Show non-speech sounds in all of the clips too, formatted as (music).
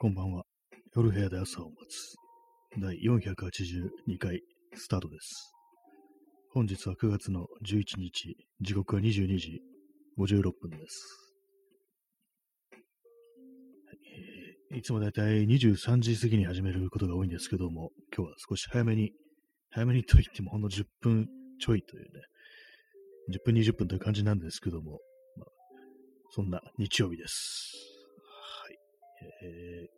こんばんは。夜部屋で朝を待つ。第482回スタートです。本日は9月の11日、時刻は22時56分です。いつもだいたい23時過ぎに始めることが多いんですけども、今日は少し早めに、早めにと言ってもほんの10分ちょいというね、10分20分という感じなんですけども、まあ、そんな日曜日です。え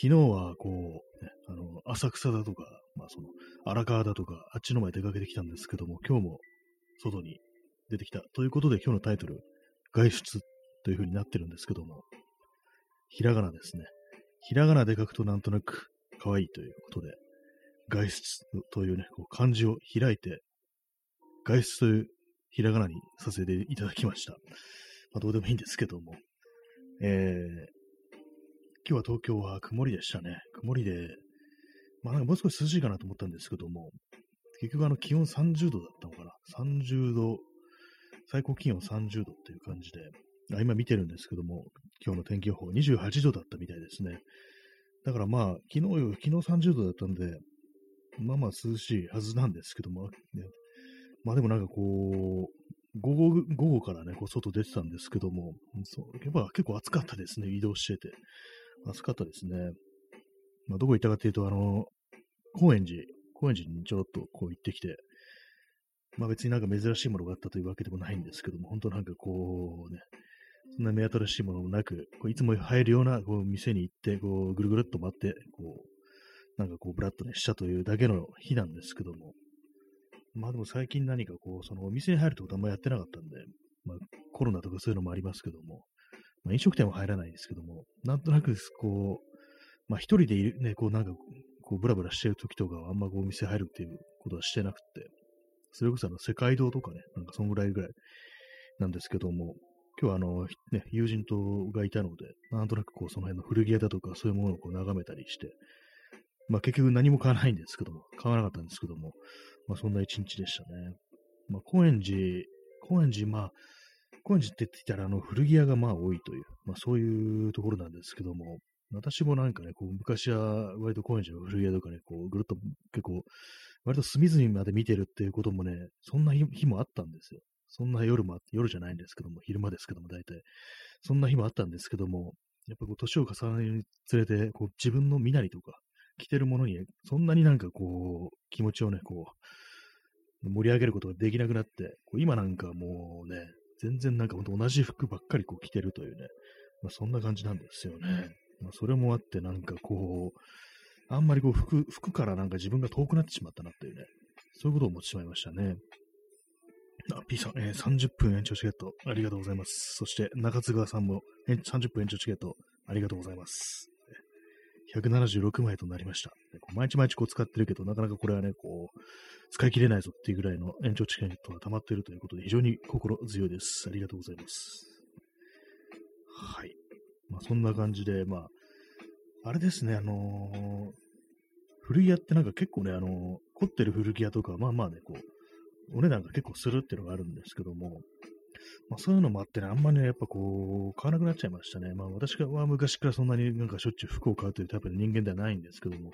昨日はこう、ね、あの、浅草だとか、まあその、荒川だとか、あっちの前出かけてきたんですけども、今日も外に出てきた。ということで今日のタイトル、外出という風になってるんですけども、ひらがなですね。ひらがなで書くとなんとなく可愛いということで、外出というね、こう漢字を開いて、外出というひらがなにさせていただきました。まあどうでもいいんですけども、えー、今日は東京は曇りでしたね。曇りで、まあなんかもう少し涼しいかなと思ったんですけども、結局あの気温30度だったのかな。30度、最高気温30度っていう感じで、あ今見てるんですけども、今日の天気予報28度だったみたいですね。だからまあ、昨日よ、昨日30度だったんで、まあまあ涼しいはずなんですけども、ね、まあでもなんかこう、午後、午後からね、こう外出てたんですけども、そうやっぱ結構暑かったですね、移動してて。暑かったですね。まあ、どこ行ったかというと、あの、高円寺、高円寺にちょっとこう行ってきて、まあ別になんか珍しいものがあったというわけでもないんですけども、本当なんかこうね、そんな目新しいものもなく、こういつも入るようなこう店に行って、こうぐるぐるっと回って、こう、なんかこうブラッとね、したというだけの日なんですけども、まあでも最近何かこう、そのお店に入るってことはあんまやってなかったんで、まあコロナとかそういうのもありますけども、まあ、飲食店は入らないんですけども、なんとなく、こう、まあ一人でいる、ね、こうなんか、こうブラブラしてる時とかはあんまこうお店入るっていうことはしてなくて、それこそあの世界堂とかね、なんかそんぐらいぐらいなんですけども、今日はあの、ね、友人とがいたので、なんとなくこうその辺の古着屋だとかそういうものをこう眺めたりして、まあ結局何も買わないんですけども、買わなかったんですけども、まあそんな一日でしたね。まあ高円寺、高円寺、まあ、高円寺って言ってたら、あの、古着屋がまあ多いという、まあそういうところなんですけども、私もなんかね、こう、昔は割と高円寺の古着屋とかね、こう、ぐるっと結構、割と隅々まで見てるっていうこともね、そんな日もあったんですよ。そんな夜も、夜じゃないんですけども、昼間ですけども、大体。そんな日もあったんですけども、やっぱこう、年を重ねるにつれて、こう、自分の身なりとか、着てるものに、そんなになんかこう、気持ちをね、こう、盛り上げることができなくなって、こう今なんかもうね、全然なんかほんと同じ服ばっかりこう着てるというね、まあ、そんな感じなんですよね。まあ、それもあってなんかこう、あんまりこう服、服からなんか自分が遠くなってしまったなっていうね、そういうことを思ってしまいましたね。あ、P さん、えー、30分延長チケット、ありがとうございます。そして、中津川さんも、えー30分延長チケット、ありがとうございます。176枚となりました。毎日毎日こう使ってるけど、なかなかこれはね、こう、使い切れないぞっていうぐらいの延長チケットが溜まっているということで、非常に心強いです。ありがとうございます。はい。まあ、そんな感じで、まあ、あれですね、あのー古着屋ってなんか結構ね、あのー凝ってる古着屋とか、まあまあね、こう、お値段が結構するっていうのがあるんですけども、まあそういうのもあってね、あんまりね、やっぱこう、買わなくなっちゃいましたね。まあ私は昔からそんなになんかしょっちゅう服を買うというタイプの人間ではないんですけども、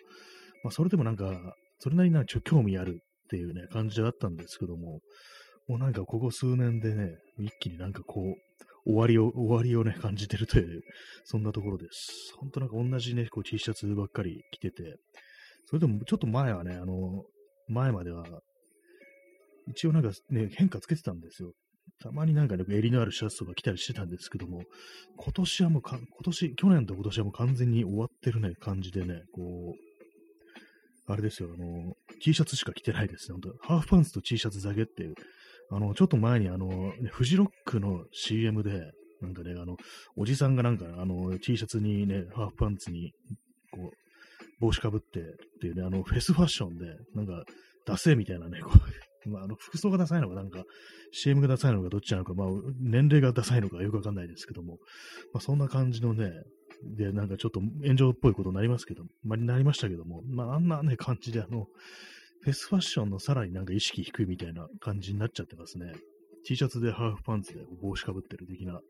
まあそれでもなんか、それなりになんかちょ興味あるっていうね、感じだったんですけども、もうなんかここ数年でね、一気になんかこう、終わりを、終わりをね、(laughs) 感じてるという、そんなところです。本当なんか同じね、こう T シャツばっかり着てて、それでもちょっと前はね、あの、前までは、一応なんかね、変化つけてたんですよ。たまになんかね、襟のあるシャツとか着たりしてたんですけども、今年はもうか、今年、去年と今年はもう完全に終わってるね、感じでね、こう、あれですよ、あの、T シャツしか着てないですね、本当ハーフパンツと T シャツだけっていう、あの、ちょっと前にあの、ね、フジロックの CM で、なんかね、あの、おじさんがなんか、あの、T シャツにね、ハーフパンツに、こう、帽子かぶってっていうね、あの、フェスファッションで、なんか、ダセみたいなね、こう、(laughs) まあ、あの、服装がダサいのか、なんか、CM がダサいのか、どっちなのか、まあ、年齢がダサいのかよくわかんないですけども、まあ、そんな感じのね、で、なんかちょっと炎上っぽいことになりますけど、まあ、なりましたけども、まあ、あんなね、感じで、あの、フェスファッションのさらになんか意識低いみたいな感じになっちゃってますね。T シャツでハーフパンツで帽子かぶってる的な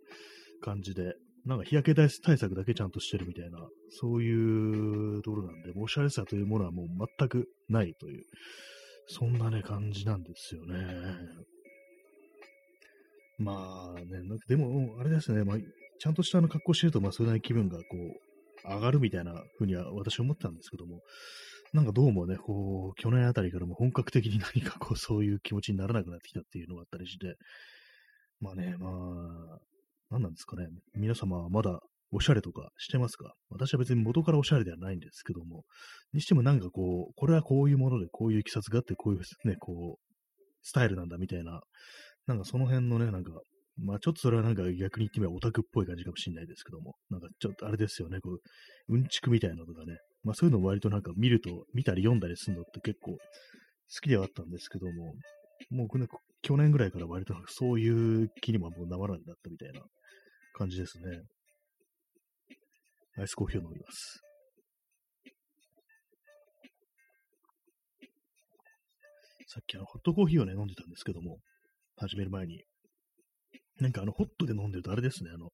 感じで、なんか日焼け対策だけちゃんとしてるみたいな、そういうところなんで、おしゃれさというものはもう全くないという、そんなね、感じなんですよね。まあね、でも、あれですね、まあ、ちゃんとしたあの格好してると、まあ、それなり気分がこう、上がるみたいな風には私は思ったんですけども、なんかどうもね、こう、去年あたりからも本格的に何かこう、そういう気持ちにならなくなってきたっていうのがあったりして、まあね、まあ、何なんですかね。皆様はまだおしゃれとかしてますか？私は別に元からおしゃれではないんですけども、にしてもなんかこう、これはこういうもので、こういういきさつがあって、こういうね、こう、スタイルなんだみたいな、なんかその辺のね、なんか、まあちょっとそれはなんか逆に言ってみればオタクっぽい感じかもしれないですけども、なんかちょっとあれですよね、こう、うんちくみたいなのとかね、まあそういうのを割となんか見ると、見たり読んだりするのって結構好きではあったんですけども、もうね、去年ぐらいから割とそういう気にももうならなくなったみたいな感じですね。アイスコーヒーを飲みます。さっきあの、ホットコーヒーをね、飲んでたんですけども、始める前に。なんかあの、ホットで飲んでるとあれですね、あの、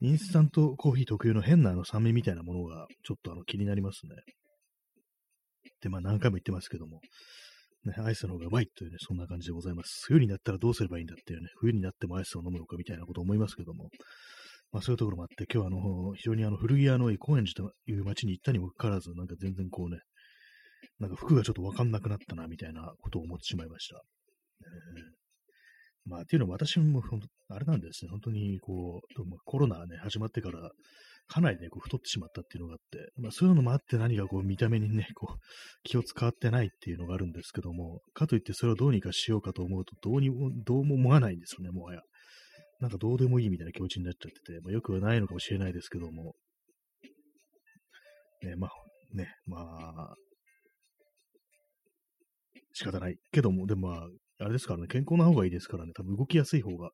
インスタントコーヒー特有の変なあの酸味みたいなものがちょっとあの気になりますね。で、まあ何回も言ってますけども、ね、アイスの方がうまいというね、そんな感じでございます。冬になったらどうすればいいんだっていうね、冬になってもアイスを飲むのかみたいなこと思いますけども、まあそういうところもあって、今日はあの、非常にあの古着屋の高円寺という街に行ったにもかかわらず、なんか全然こうね、なんか服がちょっとわかんなくなったな、みたいなことを思ってしまいました。えー、まあ、っていうのも私も、あれなんですね、本当にこう、コロナね、始まってから、かなりね、こう太ってしまったっていうのがあって、まあそういうのもあって何かこう見た目にね、こう気を使ってないっていうのがあるんですけども、かといってそれをどうにかしようかと思うと、どうにも、どうも思わないんですよね、もはや。なんかどうでもいいみたいな気持ちになっちゃってて、まあ、よくはないのかもしれないですけども、ね、まあ、ね、まあ、仕方ない。けども、でもまあ、あれですからね、健康な方がいいですからね、多分動きやすい方が、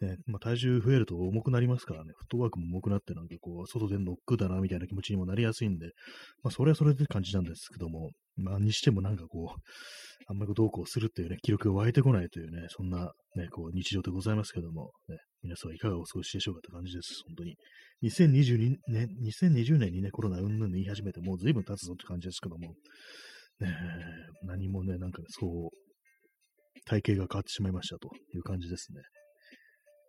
ね、まあ、体重増えると重くなりますからね、フットワークも重くなって、なんかこう、外でノックだな、みたいな気持ちにもなりやすいんで、まあ、それはそれで感じなんですけども、まあ、にしてもなんかこう、あんまりどうこうするっていうね、記録が湧いてこないというね、そんなね、こう、日常でございますけども、ね、皆さんはいかがお過ごしでしょうかって感じです、本当に。2022年、2020年にね、コロナうんぬん言い始めて、もう随分経つぞって感じですけども、ね、何もね、なんか、そう、体型が変わってしまいましたという感じですね。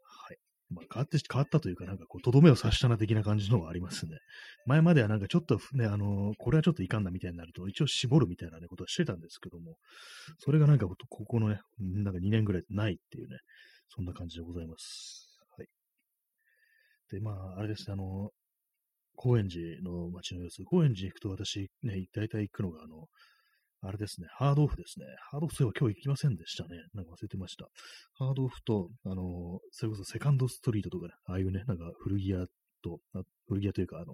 はい。まあ、変わって、変わったというか、なんかこう、とどめを刺したな的な感じのがありますね。前まではなんかちょっとね、あのー、これはちょっといかんなみたいになると、一応絞るみたいなね、ことはしてたんですけども、それがなんかここのね、なんか2年ぐらいないっていうね、そんな感じでございます。はい。で、まあ、あれですね、あの、高円寺の街の様子、高円寺に行くと私ね、大体行くのが、あの、あれですね、ハードオフですね。ハードオフそういえば今日行きませんでしたね。なんか忘れてました。ハードオフと、あの、それこそセカンドストリートとかね、ああいうね、なんか古着屋と、古着屋というか、あの、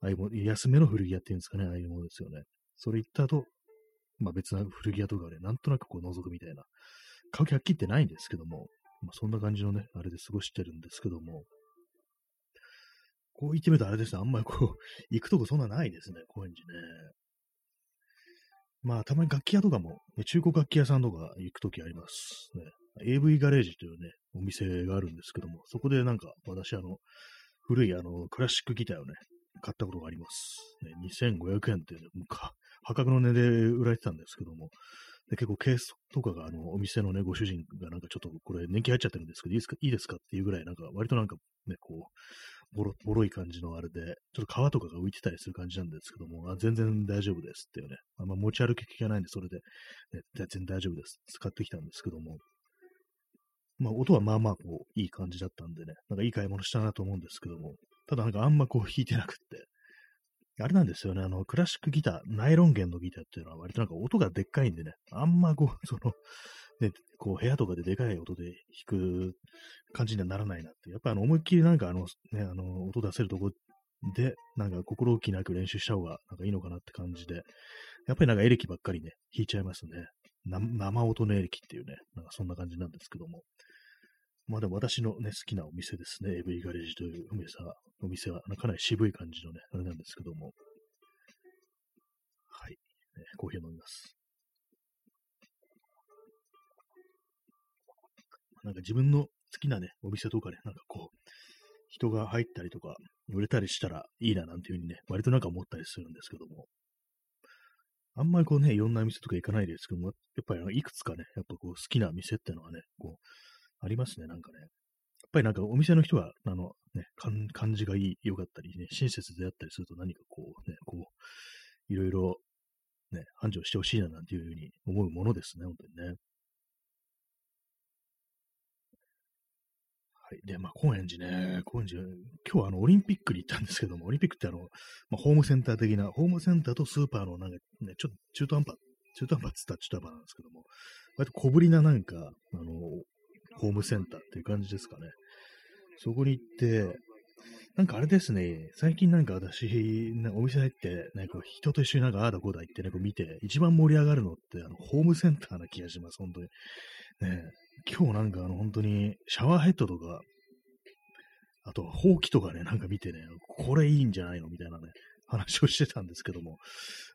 ああいうも安めの古着屋っていうんですかね、ああいうものですよね。それ行った後、まあ別な古着屋とかね、なんとなくこう覗くみたいな。買う気はっきりってないんですけども、まあそんな感じのね、あれで過ごしてるんですけども、こう言ってみるとあれですね、あんまりこう、行くとこそんなないですね、高円寺ね。まあ、たまに楽器屋とかも、ね、中古楽器屋さんとか行くときあります、ね。AV ガレージというね、お店があるんですけども、そこでなんか私、あの、古いあの、クラシックギターをね、買ったことがあります。ね、2500円っていうね、破格の値で売られてたんですけども、で結構ケースとかがあのお店のね、ご主人がなんかちょっとこれ年季入っちゃってるんですけど、いいですかいいですかっていうぐらいなんか割となんかね、こう、ボロ、ボロい感じのあれで、ちょっと皮とかが浮いてたりする感じなんですけども、あ全然大丈夫ですっていうね、あんま持ち歩き気がないんで、それで、ね、全然大丈夫です。使ってきたんですけども、まあ音はまあまあこう、いい感じだったんでね、なんかいい買い物したなと思うんですけども、ただなんかあんまこう弾いてなくって、あれなんですよね、あの、クラシックギター、ナイロン弦のギターっていうのは割となんか音がでっかいんでね、あんまこう、その、ね、こう部屋とかででかい音で弾く感じにはならないなって。やっぱあの思いっきりなんかあの、ね、あの、音出せるとこで、なんか心置きなく練習した方がなんかいいのかなって感じで、やっぱりなんかエレキばっかりね、弾いちゃいますね。生音のエレキっていうね、なんかそんな感じなんですけども。まあでも私のね、好きなお店ですね。エブリガレージというお店は、お店はかなり渋い感じのね、あれなんですけども。はい。ね、コーヒー飲みます。なんか自分の好きなね、お店とかね、なんかこう、人が入ったりとか、売れたりしたらいいななんていうふうにね、割となんか思ったりするんですけども、あんまりこうね、いろんな店とか行かないですけども、やっぱりいくつかね、やっぱこう好きな店ってのはね、こう、ありますね、なんかね。やっぱりなんかお店の人は、あの、ね、感じがいい、良かったりね、親切であったりすると何かこうね、こう、いろいろね、繁盛してほしいななんていうふうに思うものですね、本当にね。い。で、まあ、高円寺ね、高円寺、今日はあの、オリンピックに行ったんですけども、オリンピックってあの、まあ、ホームセンター的な、ホームセンターとスーパーのなんかね、ちょっと中途半端、中途半端って言ったら中途半端なんですけども、割と小ぶりななんか、あの、ホームセンターっていう感じですかね。そこに行って、なんかあれですね、最近なんか私、なお店入って、ね、こう人と一緒になんかああだこうだ言ってね、こう見て、一番盛り上がるのって、あの、ホームセンターな気がします、本当に。ね、今日なんかあの、本当に、シャワーヘッドとか、あと、ほうきとかね、なんか見てね、これいいんじゃないの？みたいなね、話をしてたんですけども、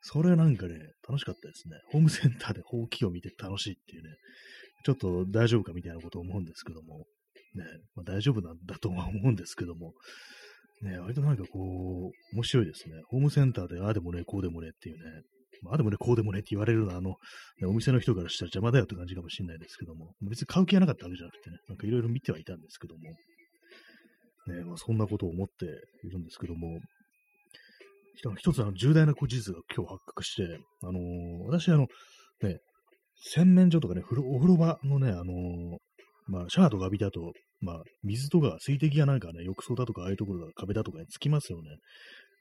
それなんかね、楽しかったですね。ホームセンターでほうきを見て楽しいっていうね、ちょっと大丈夫かみたいなことを思うんですけども、ね、まあ、大丈夫なんだとは思うんですけども、ね、割となんかこう、面白いですね。ホームセンターでああでもね、こうでもねっていうね、まあでもね、こうでもねって言われるのは、あの、ね、お店の人からしたら邪魔だよって感じかもしれないですけども、別に買う気がなかったわけじゃなくてね、なんかいろいろ見てはいたんですけども、ね、まあそんなことを思っているんですけども、一つあの重大な事実が今日発覚して、あのー、私あの、ね、洗面所とかね、お風呂場のね、あのー、まあ、シャワーとか浴びた後、まあ、水とか水滴がなんかね、浴槽だとか、ああいうところが壁だとかにつきますよね。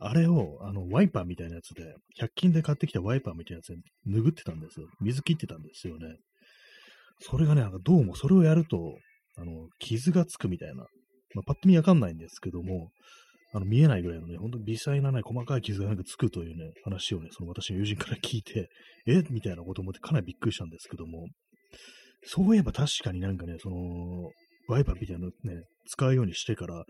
あれを、あの、ワイパーみたいなやつで、100均で買ってきたワイパーみたいなやつで拭ってたんですよ。水切ってたんですよね。それがね、なんかどうもそれをやると、あの、傷がつくみたいな。まあ、パッと見わかんないんですけども、あの、見えないぐらいのね、ほんと微細なね、細かい傷がなんかつくというね、話をね、その私の友人から聞いて、え？みたいなこと思ってかなりびっくりしたんですけども、そういえば確かになんかね、その、ワイパーみたいなのね、使うようにしてから、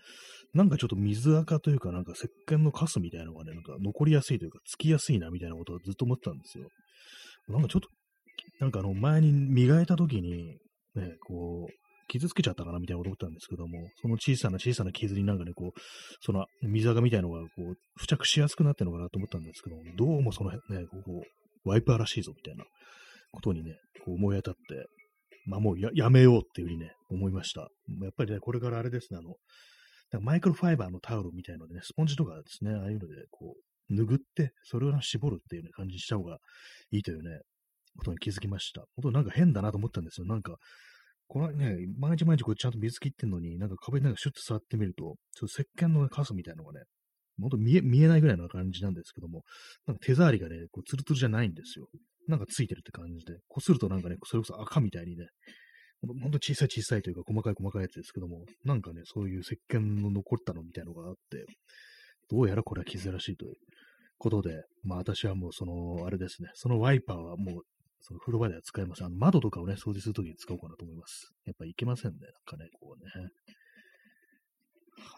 なんかちょっと水垢というか、なんか石鹸のカスみたいなのがね、なんか残りやすいというか、つきやすいなみたいなことをずっと思ってたんですよ。なんかちょっと、なんかあの、前に磨いた時に、ね、こう、傷つけちゃったかなみたいなこと思ったんですけども、その小さな小さな傷になんかね、こう、その水垢みたいなのがこう付着しやすくなってるのかなと思ったんですけども、どうもその辺ね、ここ、ワイパーらしいぞみたいなことにね、こう思い当たって、まあもうややめようっていうふうにね、思いました。やっぱりね、これからあれですね、あの、マイクロファイバーのタオルみたいのでね、スポンジとかですね、ああいうので、こう、拭って、それを絞るっていうね、感じにした方がいいというね、ことに気づきました。本当なんか変だなと思ったんですよ。なんか、このね、毎日毎日こうちゃんと水切ってんのに、なんか壁になんかシュッと触ってみると、ちょっと石鹸のカスみたいなのがね、本当見え、見えないぐらいの感じなんですけども、なんか手触りがね、こうツルツルじゃないんですよ。なんかついてるって感じで、こするとなんかね、それこそ赤みたいにね、ほんと小さい小さいというか細かい細かいやつですけども、なんかね、そういう石鹸の残ったのみたいのがあって、どうやらこれは傷らしいということで、まあ私はもうその、あれですね、そのワイパーはもう、その風呂場では使いません。あの窓とかをね、掃除するときに使おうかなと思います。やっぱいけませんね、なんかね、こうね。は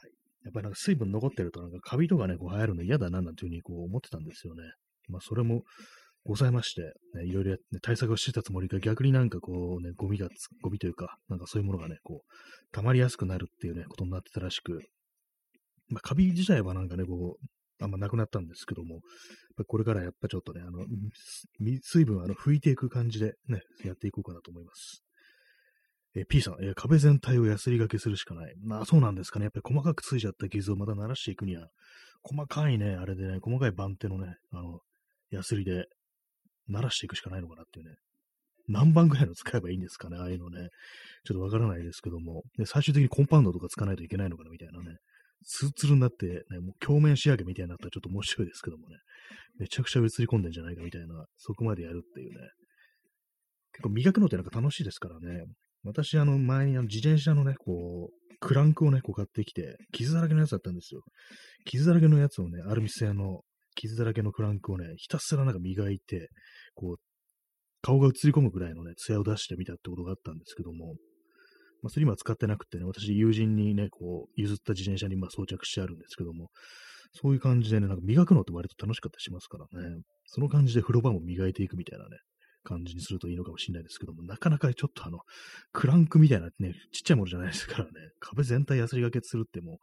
い。やっぱりなんか水分残ってるとなんかカビとかね、こう生えるの嫌だななんていうふうにこう思ってたんですよね。まあそれも、ございまして、ね、いろいろ、ね、対策をしてたつもりが逆になんかこうね、ゴミが、ゴミというか、なんかそういうものがね、こう、溜まりやすくなるっていうね、ことになってたらしく、まあ、カビ自体はなんかね、こう、あんまなくなったんですけども、これからやっぱちょっとね、あの、水分をあの拭いていく感じでね、やっていこうかなと思います。え P さん、え壁全体をヤスリがけするしかない。まあそうなんですかね。やっぱり細かくついちゃった傷をまた鳴らしていくには、細かいね、あれでね、細かい番手のね、あの、ヤスリで鳴らしていくしかないのかなっていうね。何番ぐらいの使えばいいんですかね、ああいうのね。ちょっとわからないですけども、で最終的にコンパウンドとか使わないといけないのかなみたいなね。ツルツルになって、ね、もう鏡面仕上げみたいになったらちょっと面白いですけどもね。めちゃくちゃ映り込んでんじゃないかみたいな、そこまでやるっていうね。結構磨くのってなんか楽しいですからね。私、あの、前にあの自転車のね、こう、クランクをね、こう買ってきて、傷だらけのやつだったんですよ。傷だらけのやつをね、アルミ製の傷だらけのクランクをね、ひたすらなんか磨いて、こう、顔が映り込むぐらいのね、艶を出してみたってことがあったんですけども、まあ、それ今使ってなくてね、私、友人にね、こう、譲った自転車にま装着してあるんですけども、そういう感じでね、なんか磨くのって割と楽しかったりしますからね、その感じで風呂場も磨いていくみたいなね、感じにするといいのかもしれないですけども、なかなかちょっとあの、クランクみたいなね、ちっちゃいものじゃないですからね、壁全体ヤスリがけするっても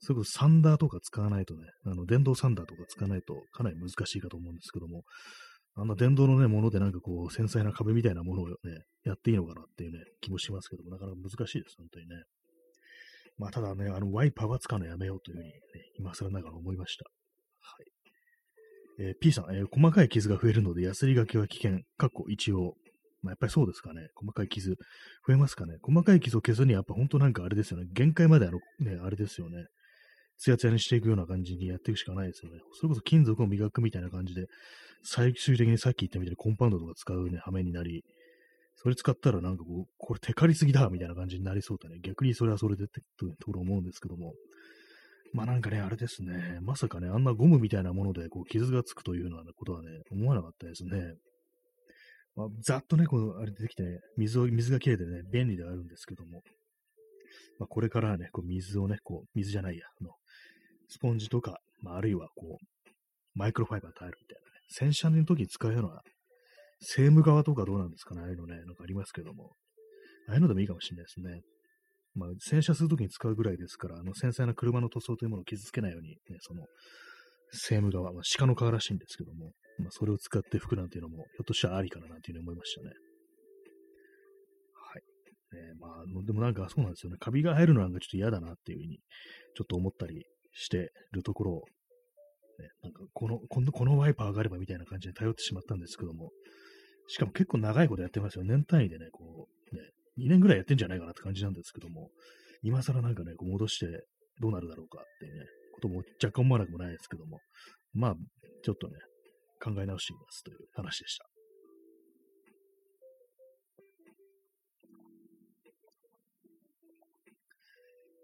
それこそサンダーとか使わないとね、あの、電動サンダーとか使わないとかなり難しいかと思うんですけども、あんな電動のね、ものでなんかこう、繊細な壁みたいなものをね、やっていいのかなっていうね、気もしますけども、なかなか難しいです、本当にね。まあ、ただね、あの、ワイパーは使うのやめようというふうに、ね、今更ながら思いました。はい。えー、P さん、えー、細かい傷が増えるので、ヤスリがけは危険。かっこ一応。まあ、やっぱりそうですかね。細かい傷、増えますかね。細かい傷を消すには、やっぱ本当なんかあれですよね。限界まであの、ね、あれですよね。ツヤツヤにしていくような感じにやっていくしかないですよね。それこそ金属を磨くみたいな感じで、最終的にさっき言ったみたいにコンパウンドとか使うね、羽目になり、それ使ったらなんかこう、これテカりすぎだみたいな感じになりそうだね。逆にそれはそれでってところ思うんですけども。まあなんかね、あれですね。まさかね、あんなゴムみたいなものでこう傷がつくというようなことはね、思わなかったですね。まあ、ざっとね、この、あれ出てきてね、水を、水が切れてね、便利ではあるんですけども。まあ、これからはね、こう水をね、こう、水じゃないや、あの、スポンジとか、まあ、あるいはこう、マイクロファイバータイルみたいなね、洗車の時に使うような、セーム側とかどうなんですかね、ああいうのね、なんかありますけども、ああいうのでもいいかもしれないですね。まあ、洗車するときに使うぐらいですから、あの、繊細な車の塗装というものを傷つけないように、ね、その、セーム側、まあ、鹿の皮らしいんですけども、まあ、それを使って服なんていうのも、ひょっとしたらありかななんていうふうに思いましたね。はい。ね、まあ、でもなんかそうなんですよね。カビが入るのなんかちょっと嫌だなっていうふうに、ちょっと思ったりしてるところを、ね、なんかこの、この、このワイパー上がればみたいな感じで頼ってしまったんですけども、しかも結構長いことやってますよ。年単位でね、こう、ね、2年ぐらいやってんじゃないかなって感じなんですけども、今更なんかね、こう戻してどうなるだろうかってね、ことも若干思わなくもないですけども、まあ、ちょっとね、考え直してみますという話でした。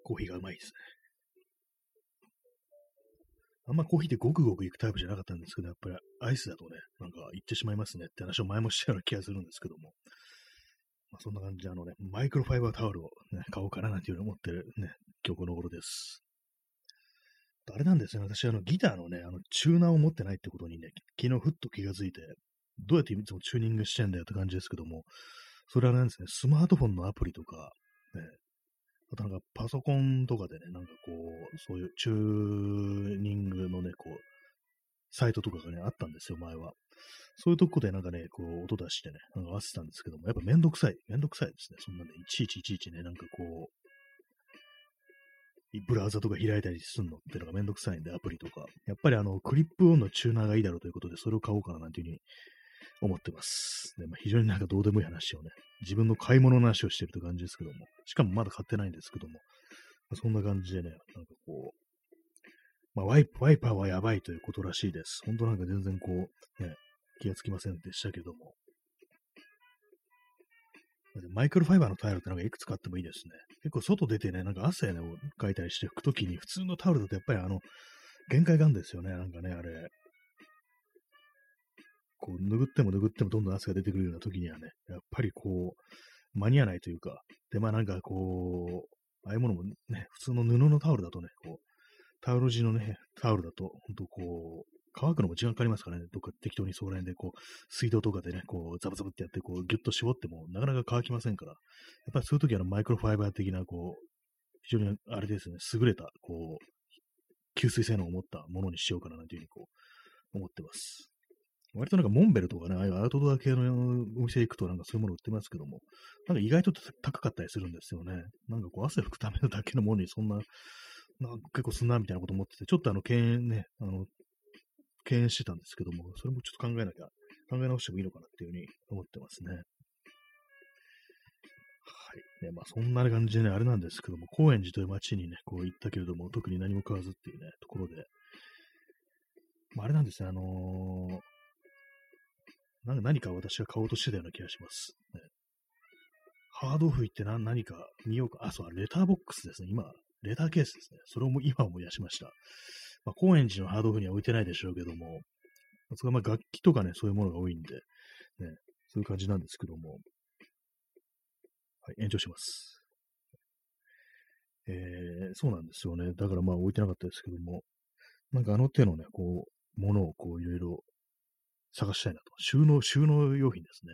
コーヒーがうまいですね。あんまコーヒーでごくごくいくタイプじゃなかったんですけど、やっぱりアイスだとね、なんか行ってしまいますねって話を前もしたような気がするんですけども。まあ、そんな感じで、あのね、マイクロファイバータオルを、ね、買おうかななんていうふうに思ってるね、今日この頃です。あれなんですね。私、あの、ギターのね、あの、チューナーを持ってないってことにね、昨日ふっと気がついて、どうやっていつもチューニングしてんだよって感じですけども、それはなんですね、スマートフォンのアプリとか、ね、あとなんかパソコンとかでね、なんかこう、そういうチューニングのね、こう、サイトとかがね、あったんですよ、前は。そういうとこでなんかね、こう、音出してね、なんか合わせたんですけども、やっぱめんどくさい。めんどくさいですね。そんなね、いちいちいちいちね、なんかこう、ブラウザとか開いたりするのっていうのがめんどくさいんで、アプリとか。やっぱりあの、クリップオンのチューナーがいいだろうということで、それを買おうかななんていうふうに思ってます。でまあ、非常になんかどうでもいい話をね、自分の買い物の話をしてるという感じですけども、しかもまだ買ってないんですけども、まあ、そんな感じでね、なんかこう、まあ、ワイワイパーはやばいということらしいです。本当なんか全然こう、ね、気がつきませんでしたけども、マイクロファイバーのタオルってなんかいくつかあってもいいですね。結構外出てね、なんか汗をかいたりして拭くときに普通のタオルだとやっぱりあの、限界があるんですよね。なんかね、あれ。こう、拭っても拭ってもどんどん汗が出てくるような時にはね、やっぱりこう、間に合わないというか、で、まあなんかこう、ああいうものもね、普通の布のタオルだとね、こう、タオル地のね、タオルだと、ほんとこう、乾くのも時間かかりますからね、どっか適当にそこら辺でこう、水道とかでね、こう、ザブザブってやって、こう、ギュッと絞っても、なかなか乾きませんから、やっぱりそういう時はマイクロファイバー的な、こう、非常にあれですね、優れた、こう、吸水性能を持ったものにしようかななんていうふうにこう、思ってます。割となんかモンベルとかね、ああいうアウトドア系のお店行くとなんかそういうもの売ってますけども、なんか意外と高かったりするんですよね。なんかこう汗拭くためのだけのものにそんな、なんか結構すんなみたいなこと思ってて、ちょっとあの、敬遠ね、あの、敬遠してたんですけども、それもちょっと考えなきゃ、考え直してもいいのかなっていうふうに思ってますね。はい。ね、まあそんな感じでね、あれなんですけども、高円寺という街にね、こう行ったけれども、特に何も買わずっていうね、ところで、まあ、あれなんですね、あのー、なんか何か私が買おうとしてたような気がします。ね、ハードオフ行って何何か見ようか。あ、そう、レターボックスですね。今、レターケースですね。それを今思い出しました。まあ、高円寺のハードオフには置いてないでしょうけども、それまあ楽器とかね、そういうものが多いんで、ね、そういう感じなんですけども、はい、延長します。えー、そうなんですよね。だからまあ置いてなかったですけども、なんかあの手のね、こう、ものをこういろいろ探したいなと。収納、収納用品ですね。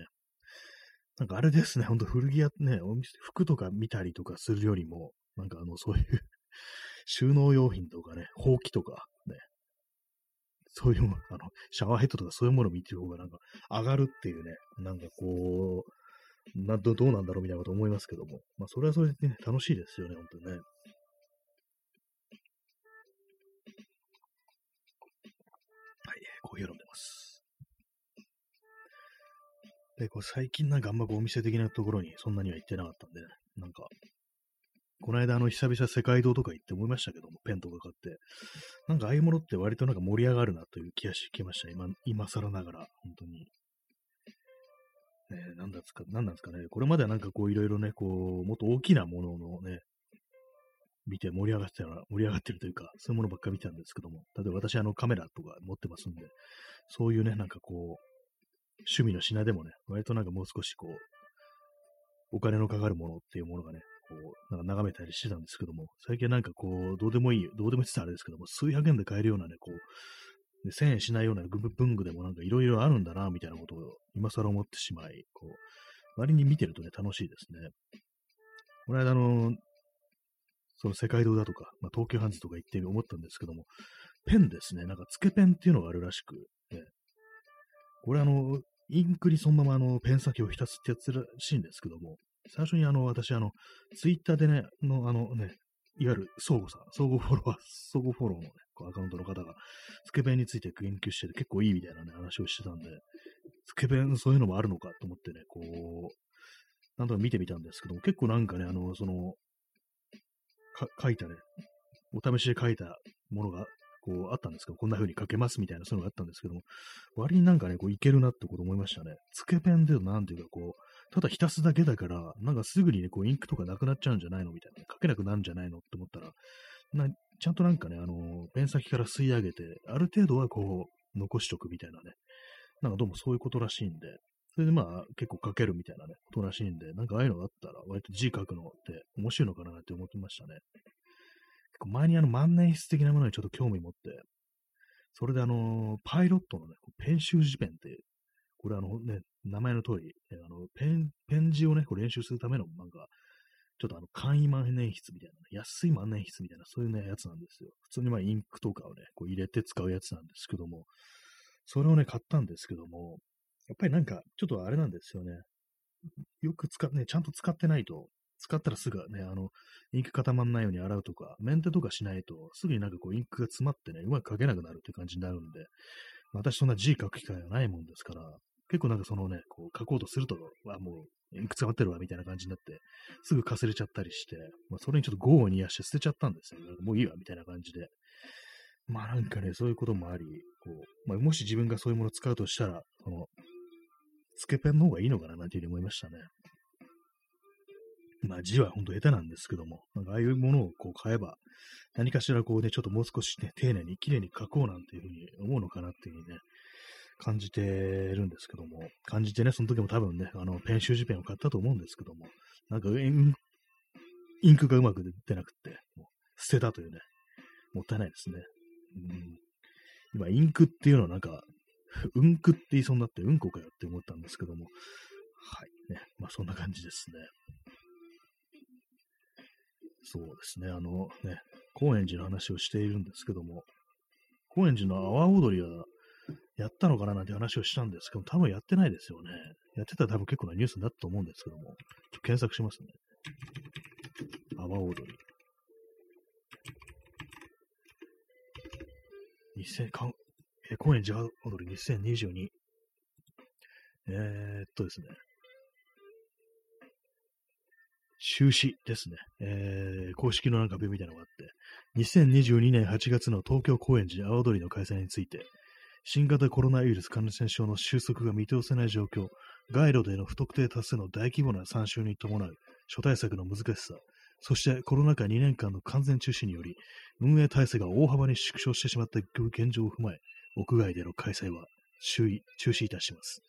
なんかあれですね、ほんと古着屋ね、お店、服とか見たりとかするよりも、なんかあの、そういう収納用品とかね、ほうきとか、ね、そういうもの、あの、シャワーヘッドとかそういうものを見てる方がなんか上がるっていうね、なんかこう、などどうなんだろうみたいなこと思いますけども、まあそれはそれでね、楽しいですよね、本当にね。で、こう最近なんかあんまこうお店的なところにそんなには行ってなかったんで、ね、なんかこの間、あの、久々世界堂とか行って思いましたけども、ペンとか買って、なんかああいうものって割となんか盛り上がるなという気がしてきました。今、今更ながら、本当に。ね、なんですか、なんなんですかね。これまではなんかこういろいろね、こう、もっと大きなもののね、見て盛り上がってたら、盛り上がってるというか、そういうものばっか見てたんですけども、例えば私あのカメラとか持ってますんで、そういうね、なんかこう、趣味の品でもね、割となんかもう少しこう、お金のかかるものっていうものがね、こう、なんか眺めたりしてたんですけども、最近なんかこう、どうでもいい、どうでもいいってあれですけども、数百円で買えるようなね、こう、1000円しないような文具でもなんかいろいろあるんだな、みたいなことを今更思ってしまい、こう、割に見てるとね、楽しいですね。この間、あの、その世界堂だとか、まあ、東急ハンズとか行って思ったんですけども、ペンですね、なんかつけペンっていうのがあるらしく、ね、これあの、インクにそのままあのペン先を浸すってやつらしいんですけども、最初にあの、私あの、ツイッターでね、のあのね、いわゆる相互さん、相互フォロワー、相互フォローのね、こうアカウントの方が、つけペンについて研究してて結構いいみたいなね、話をしてたんで、つけペンそういうのもあるのかと思ってね、こう、なんとか見てみたんですけども、結構なんかね、あの、その、書いたね、お試しで書いたものがこう、あったんですけど、こんな風に書けますみたいな、そういうのがあったんですけども、割になんかね、こう、いけるなってこと思いましたね。つけペンでなんていうか、こう、ただ浸すだけだから、なんかすぐにね、こう、インクとかなくなっちゃうんじゃないのみたいな、書けなくなるんじゃないのって思ったら、なちゃんとなんかね、あの、ペン先から吸い上げて、ある程度はこう、残しとくみたいなね、なんかどうもそういうことらしいんで、それでまあ結構書けるみたいなね、ことらしいんで、なんかああいうのがあったら割と字書くのって面白いのかなって思ってましたね。前にあの万年筆的なものにちょっと興味持って、それであの、パイロットのね、ペン習字ペンって、これあのね、名前の通り、あのペン、ペン字をね、こう練習するための、なんか、ちょっとあの、簡易万年筆みたいな、ね、安い万年筆みたいな、そういうね、やつなんですよ。普通にまあインクとかをね、こう入れて使うやつなんですけども、それをね、買ったんですけども、やっぱりなんか、ちょっとあれなんですよね。よく使っ、ね、ちゃんと使ってないと、使ったらすぐね、あの、インク固まんないように洗うとか、メンテとかしないと、すぐになんかこうインクが詰まってね、うまく書けなくなるって感じになるんで、私そんな字書く機会がないもんですから、結構なんかそのね、こう書こうとすると、わ、もうインク詰まってるわ、みたいな感じになって、すぐかすれちゃったりして、まあ、それにちょっと豪にやして捨てちゃったんですよ、ね。もういいわ、みたいな感じで。まあなんかね、そういうこともあり、こう、まあ、もし自分がそういうものを使うとしたら、その、つけペンの方がいいのかな、なんていうふうに思いましたね。まあ字は本当下手なんですけども、なんかああいうものをこう買えば、何かしらこうね、ちょっともう少しね、丁寧に綺麗に書こうなんていうふうに思うのかなっていうふうにね、感じてるんですけども、感じてね、その時も多分ね、あの、ペン習字ペンを買ったと思うんですけども、なんかインクがうまく出なくって、もう捨てたというね、もったいないですね。うん、今、インクっていうのはなんか、うんくって言いそうになって、うんこかよって思ったんですけども、はい。ね。まあ、そんな感じですね。そうですね、あのね、高円寺の話をしているんですけども、高円寺の阿波踊りはやったのかななんて話をしたんですけど、多分やってないですよね。やってたら多分結構なニュースになったと思うんですけども、ちょっと検索しますね。阿波踊り。2000かえ高円寺阿波踊り2022。えー、っとですね。中止ですね。えー、公式のなんか病みたいなのがあって、2022年8月の東京高円寺阿波踊りの開催について、新型コロナウイルス感染症の収束が見通せない状況、街路での不特定多数の大規模な参集に伴う諸対策の難しさ、そしてコロナ禍2年間の完全中止により、運営体制が大幅に縮小してしまった現状を踏まえ、屋外での開催は注意、中止いたします。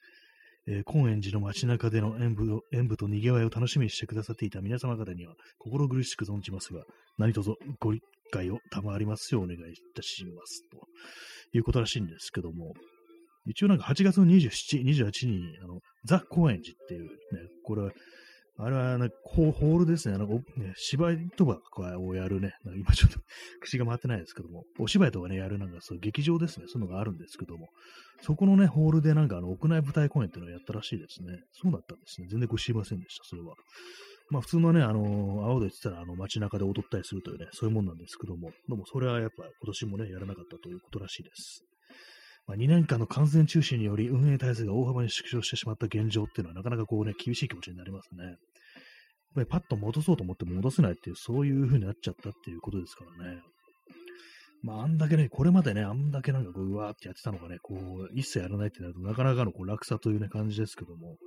えー、高円寺の街中での演舞演舞と賑わいを楽しみにしてくださっていた皆様方には心苦しく存じますが、何卒ご理解を賜りますようお願いいたします。ということらしいんですけども、一応なんか8月の27、28日に、あの、ザ・高円寺っていうね、これは、あれは、ね、ホールですね。なんかね芝居とかをやるね、今ちょっと (laughs) 口が回ってないですけども、お芝居とかね、やるなんかそう劇場ですね。そういうのがあるんですけども、そこのね、ホールでなんかあの屋内舞台公演っていうのをやったらしいですね。そうだったんですね。全然こう知りませんでした、それは。まあ普通のね、あのー、青で言ってたらあの街中で踊ったりするというね、そういうもんなんですけども、でもそれはやっぱ今年もね、やらなかったということらしいです。まあ、2年間の完全中止により運営体制が大幅に縮小してしまった現状っていうのはなかなかこうね、厳しい気持ちになりますね。やっぱりパッと戻そうと思っても戻せないっていう、そういう風になっちゃったっていうことですからね。まあ、あんだけね、これまでね、あんだけなんかこう、うわーってやってたのがね、こう、一切やらないってなると、なかなかのこう落差というね、感じですけども、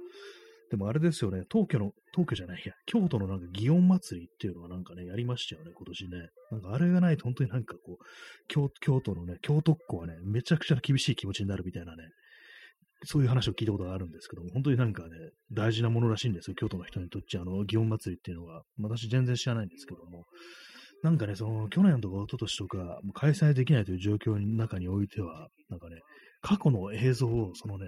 でもあれですよね、東京の、東京じゃないや、京都のなんか祇園祭りっていうのがなんかね、やりましたよね、今年ね。なんかあれがないと本当になんかこう、京京都のね、京都っ子はね、めちゃくちゃ厳しい気持ちになるみたいなね、そういう話を聞いたことがあるんですけども、本当になんかね、大事なものらしいんですよ、京都の人にとってあの、祇園祭っていうのは。私全然知らないんですけども、なんかね、その、去年とか一昨年とか、開催できないという状況の中においては、なんかね、過去の映像を、そのね、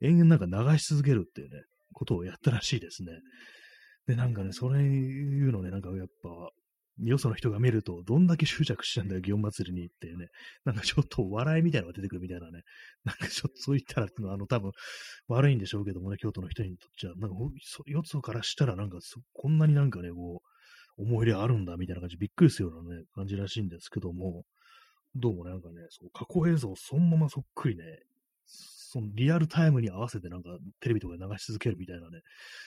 延々なんか流し続けるっていうね、ことをやったらしいですね。で、なんかね、それいうのね、なんかやっぱ、よその人が見ると、どんだけ執着したんだよ、祇園祭りにってね、なんかちょっと笑いみたいなのが出てくるみたいなね、なんかちょっとそう言ったら、あの、多分悪いんでしょうけどもね、京都の人にとっちゃ、なんか、よそからしたらなんか、こんなになんかね、こう、思い入れあるんだみたいな感じ、びっくりするようなね、感じらしいんですけども、どうもなんかね、そう過去映像そのままそっくりね、そのリアルタイムに合わせてなんかテレビとかで流し続けるみたいなね、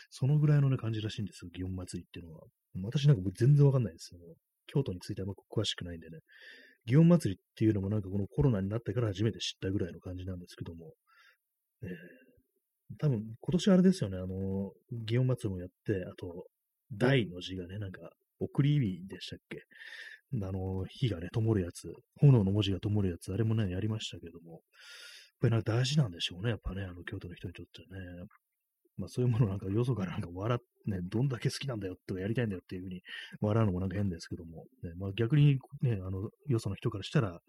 そのぐらいのね感じらしいんですよ、祇園祭っていうのは。私なんか全然わかんないですよ。京都についてはあ詳しくないんでね。祇園祭っていうのもなんかこのコロナになってから初めて知ったぐらいの感じなんですけども、えー、多分今年あれですよね、あの、祇園祭もやって、あと、大の字がね、なんか、送り火でしたっけあの、火がね、灯るやつ、炎の文字が灯るやつ、あれもね、やりましたけども、ぱりなんか大事なんでしょうね。やっぱね、あの、京都の人にとってね。まあそういうものなんかよそからなんか笑ってね、どんだけ好きなんだよってやりたいんだよっていうふうに笑うのもなんか変ですけども、ね、まあ逆にね、あの、よその人からしたら、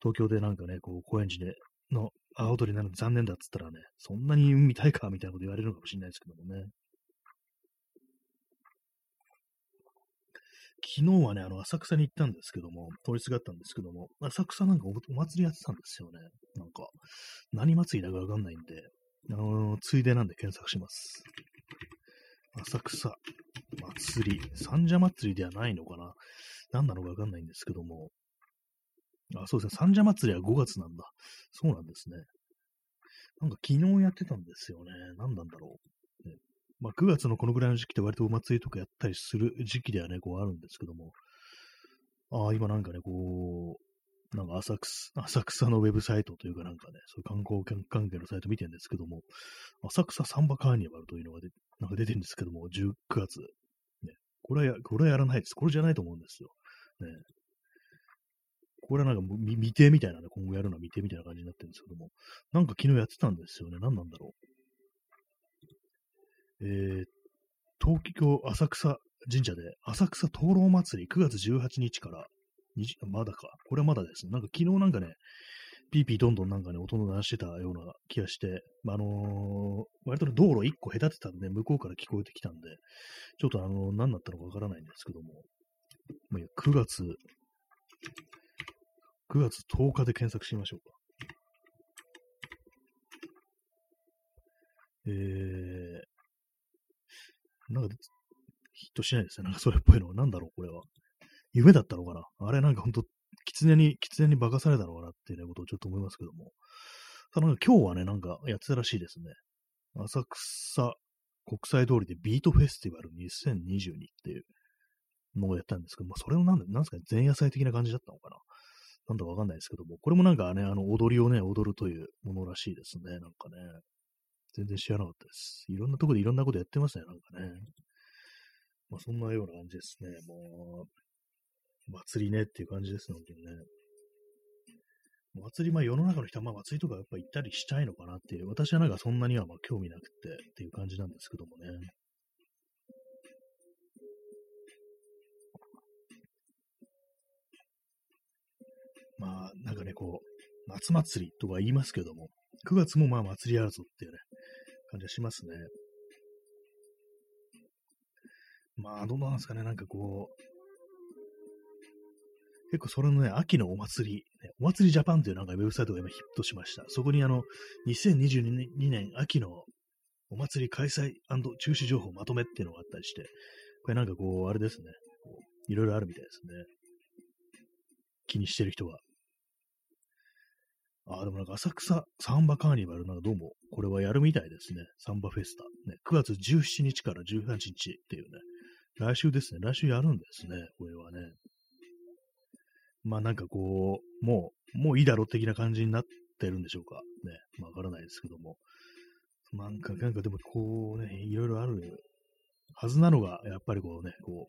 東京でなんかね、こう、高円寺での青踊りなの残念だっつったらね、そんなに見たいかみたいなこと言われるのかもしれないですけどもね。昨日はね、あの、浅草に行ったんですけども、通りすがったんですけども、浅草なんかお祭りやってたんですよね。なんか、何祭りだかわかんないんで、あのー、ついでなんで検索します。浅草祭り、三社祭りではないのかな何なのかわかんないんですけども、あ、そうですね、三社祭りは5月なんだ。そうなんですね。なんか昨日やってたんですよね。何なんだろう。まあ、9月のこのぐらいの時期って割とお祭りとかやったりする時期ではね、こうあるんですけども、ああ、今なんかね、こう、なんか浅草、(laughs) 浅草のウェブサイトというかなんかね、そういう観光関係のサイト見てるんですけども、浅草サンバカーニバルというのがでなんか出てるんですけども、19月。ね、これはや、これはやらないです。これじゃないと思うんですよ。ね。これはなんか未定みたいなね、今後やるのは未定みたいな感じになってるんですけども、なんか昨日やってたんですよね。何なんだろう。えー、東京浅草神社で浅草灯籠祭り9月18日からまだか。これはまだです。なんか昨日なんかね、ピーピーどんどんなんかね、音の出してたような気がして、まあのー、割と道路1個隔てたんで、向こうから聞こえてきたんで、ちょっとあのー、何だったのかわからないんですけども、まあ、9月、9月10日で検索しましょうか。えー、なんか、ヒットしないですね。なんかそれっぽいのは。なんだろう、これは。夢だったのかなあれなんかほんと、狐に、狐に化かされたのかなっていう、ね、ことをちょっと思いますけども。ただなんか今日はね、なんかやってたらしいですね。浅草国際通りでビートフェスティバル2022っていうのをやったんですけど、まあそれをなんで、なんですかね、前夜祭的な感じだったのかななんだかわかんないですけども、これもなんかね、あの、踊りをね、踊るというものらしいですね、なんかね。全然知らなかったです。いろんなとこでいろんなことやってますね、なんかね。まあ、そんなような感じですね。もう、祭りねっていう感じですね、本当にね。祭り、まあ世の中の人はまあ祭りとかやっぱ行ったりしたいのかなっていう、私はなんかそんなにはまあ興味なくてっていう感じなんですけどもね。まあなんかね、こう、夏祭りとか言いますけども、9月もまあ祭りあるぞっていうね、感じがしますね。まあ、どうなんですかね、なんかこう、結構それのね、秋のお祭り、ね、お祭りジャパンというなんかウェブサイトが今ヒットしました。そこにあの、2022年秋のお祭り開催中止情報まとめっていうのがあったりして、これなんかこう、あれですね、いろいろあるみたいですね。気にしてる人は。ああ、でもなんか浅草サンバカーニバルなんかどうもこれはやるみたいですね。サンバフェスタ。ね、9月17日から18日っていうね。来週ですね。来週やるんですね。これはね。まあなんかこう、もう、もういいだろう的な感じになってるんでしょうか。ね。まあわからないですけども。なんか、なんかでもこうね、いろいろあるはずなのが、やっぱりこうね、こ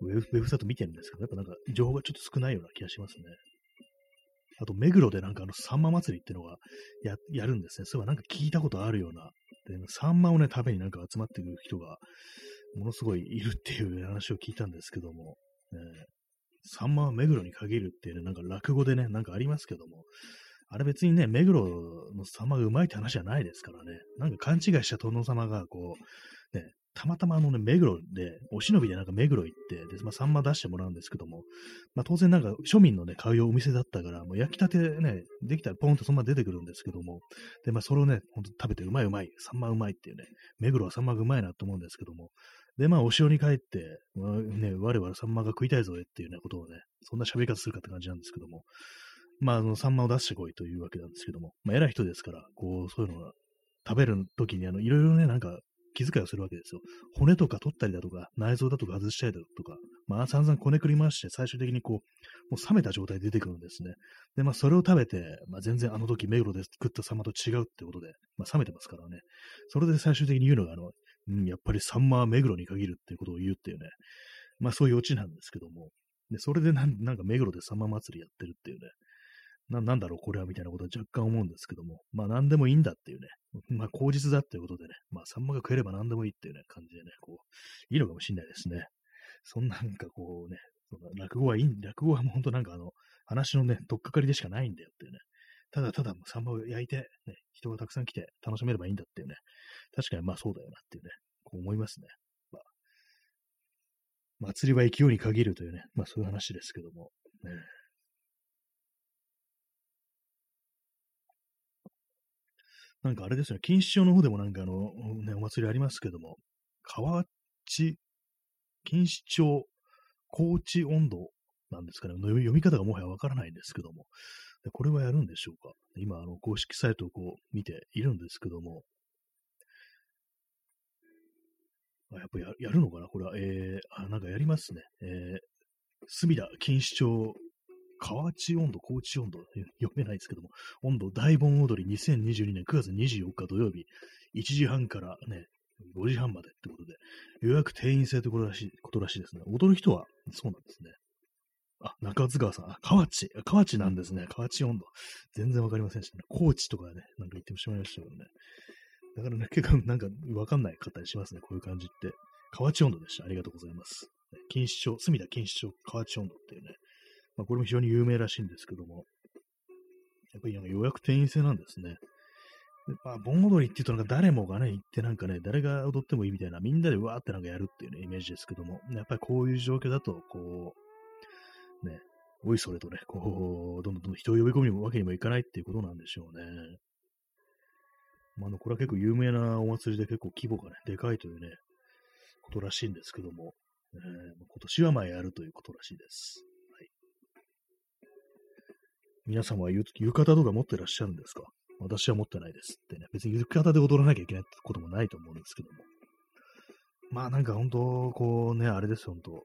う、ウェブウェブサイト見てるんですけど、やっぱなんか情報がちょっと少ないような気がしますね。あと、目黒でなんかあの、サンマ祭りっていうのがや、やるんですね。そういえばなんか聞いたことあるような。で、サンマをね、食べになんか集まってくる人が、ものすごいいるっていう話を聞いたんですけども、ね、サンマは目黒に限るっていうね、なんか落語でね、なんかありますけども、あれ別にね、目黒のサンマがうまいって話じゃないですからね、なんか勘違いした殿様が、こう、ね、たまたまあのね、目黒で、お忍びでなんか目黒行って、で、まあ、サンマ出してもらうんですけども、まあ、当然なんか庶民のね、買うお店だったから、もう焼きたてね、できたらポンとそのまま出てくるんですけども、で、まあ、それをね、ほんと食べてうまいうまい、サンマうまいっていうね、目黒はサンマがうまいなと思うんですけども、で、まあ、お城に帰って、まあ、ね、我々サンマが食いたいぞえっていうね、ことをね、そんな喋り方するかって感じなんですけども、まあ、あの、サンマを出してこいというわけなんですけども、まあ、偉い人ですから、こう、そういうのが、食べるときに、あの、いろいろね、なんか、気遣いをするわけですよ。骨とか取ったりだとか、内臓だとか外したりだとか、まあ散々こねくり回して、最終的にこう、もう冷めた状態で出てくるんですね。で、まあそれを食べて、まあ全然あの時目黒で食ったサンマと違うってことで、まあ冷めてますからね。それで最終的に言うのが、あの、うん、やっぱりサンマは目黒に限るっていうことを言うっていうね、まあそういうオチなんですけども、で、それでなんなんか目黒でサンマ祭りやってるっていうね、な、なんだろうこれはみたいなことは若干思うんですけども、まあ何でもいいんだっていうね、まあ口実だっていうことでね、まあサンマが食えれば何でもいいっていうね、感じでね、こう、いいのかもしんないですね。そんなんかこうね、その落語はいい、落語はもうほんとなんかあの、話のね、とっかかりでしかないんだよっていうね。ただただサンマを焼いて、ね、人がたくさん来て楽しめればいいんだっていうね。確かにまあそうだよなっていうね、こう思いますね。まあ、祭りは勢いに限るというね、まあそういう話ですけども。ね、なんかあれですね、錦糸町の方でもなんかあの、ね、お祭りありますけども、河内、錦糸町、高知温度なんですかね、読み方がもはやわからないんですけども、これはやるんでしょうか。今、あの、公式サイトをこう見ているんですけども、あやっぱややるのかなこれは、えー、あ、なんかやりますね。えー、隅田錦糸町河内温度、高知温度、読めないですけども、温度大盆踊り2022年9月24日土曜日、1時半からね、5時半までってことで、予約定員制ということらしいことらしいですね。踊る人はそうなんですね。あ、中津川さん、あ、河内、河内なんですね。河内温度。全然わかりませんしたね。高知とかね、なんか言ってしまいましたけどね。だからね、結構なんかわかんない方にしますね。こういう感じって。河内温度でした。ありがとうございます。錦糸町、隅田錦糸町河内温度っていうね、まあ、これも非常に有名らしいんですけども、やっぱり予約定員制なんですね。まあ、盆踊りって言うとなんか誰もがね、行ってなんかね、誰が踊ってもいいみたいな、みんなでわーってなんかやるっていうね、イメージですけども、やっぱりこういう状況だと、こう、ね、おいそれとね、こう、どんどんどん人を呼び込むわけにもいかないっていうことなんでしょうね。まあ、あの、これは結構有名なお祭りで結構規模がね、でかいというね、ことらしいんですけども、えー、今年はまあやるということらしいです。皆さんは浴衣とか持ってらっしゃるんですか？私は持ってないですってね。別に浴衣で踊らなきゃいけないってこともないと思うんですけども。まあなんか本当、こうね、あれですよ、本当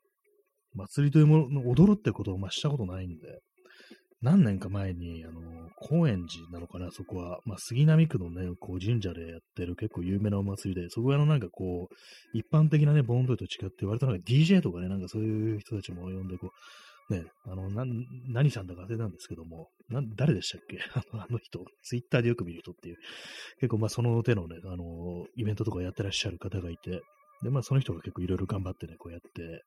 祭りというもの、踊るってことをまあしたことないんで、何年か前に、あの、高円寺なのかな、そこは、まあ、杉並区のね、こう、神社でやってる結構有名なお祭りで、そこはあの、なんかこう、一般的なね、盆踊りと違って、割となんか DJ とかね、なんかそういう人たちも呼んで、こう、ね、あの、な、何さんだか忘れたんですけども、な、誰でしたっけ？(laughs) あのあの人、ツイッターでよく見る人っていう、結構まあその手のね、あの、イベントとかやってらっしゃる方がいて、で、まあその人が結構いろいろ頑張ってね、こうやって、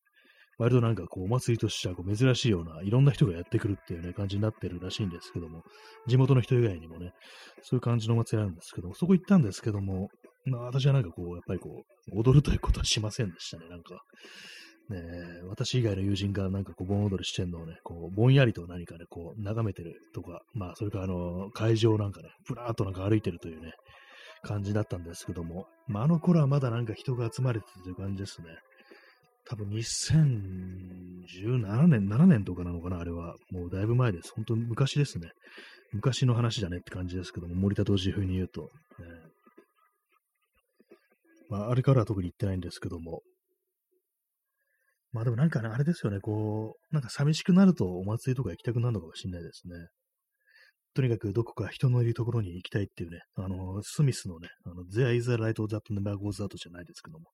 割となんかこう、お祭りとしてはこう珍しいような、いろんな人がやってくるっていうね、感じになってるらしいんですけども、地元の人以外にもね、そういう感じのお祭りなんですけども、そこ行ったんですけども、まあ私はなんかこう、やっぱりこう、踊るということはしませんでしたね、なんか。ね私以外の友人がなんかこう、盆踊りしてんのをね、こう、ぼんやりと何かね、こう、眺めてるとか、まあ、それからあの、会場なんかね、ふらっとなんか歩いてるというね、感じだったんですけども、まあ、あの頃はまだなんか人が集まれてるという感じですね。多分2017年、7年とかなのかな、あれは。もうだいぶ前です。本当に昔ですね。昔の話だねって感じですけども、森田同時風に言うと。ね、まあ、あれからは特に行ってないんですけども。まあでもなんかね、あれですよね、こう、なんか寂しくなるとお祭りとか行きたくなるのかもしれないですね。とにかくどこか人のいるところに行きたいっていうね、あの、スミスのね、あの、There is a light that never goes out じゃないですけども、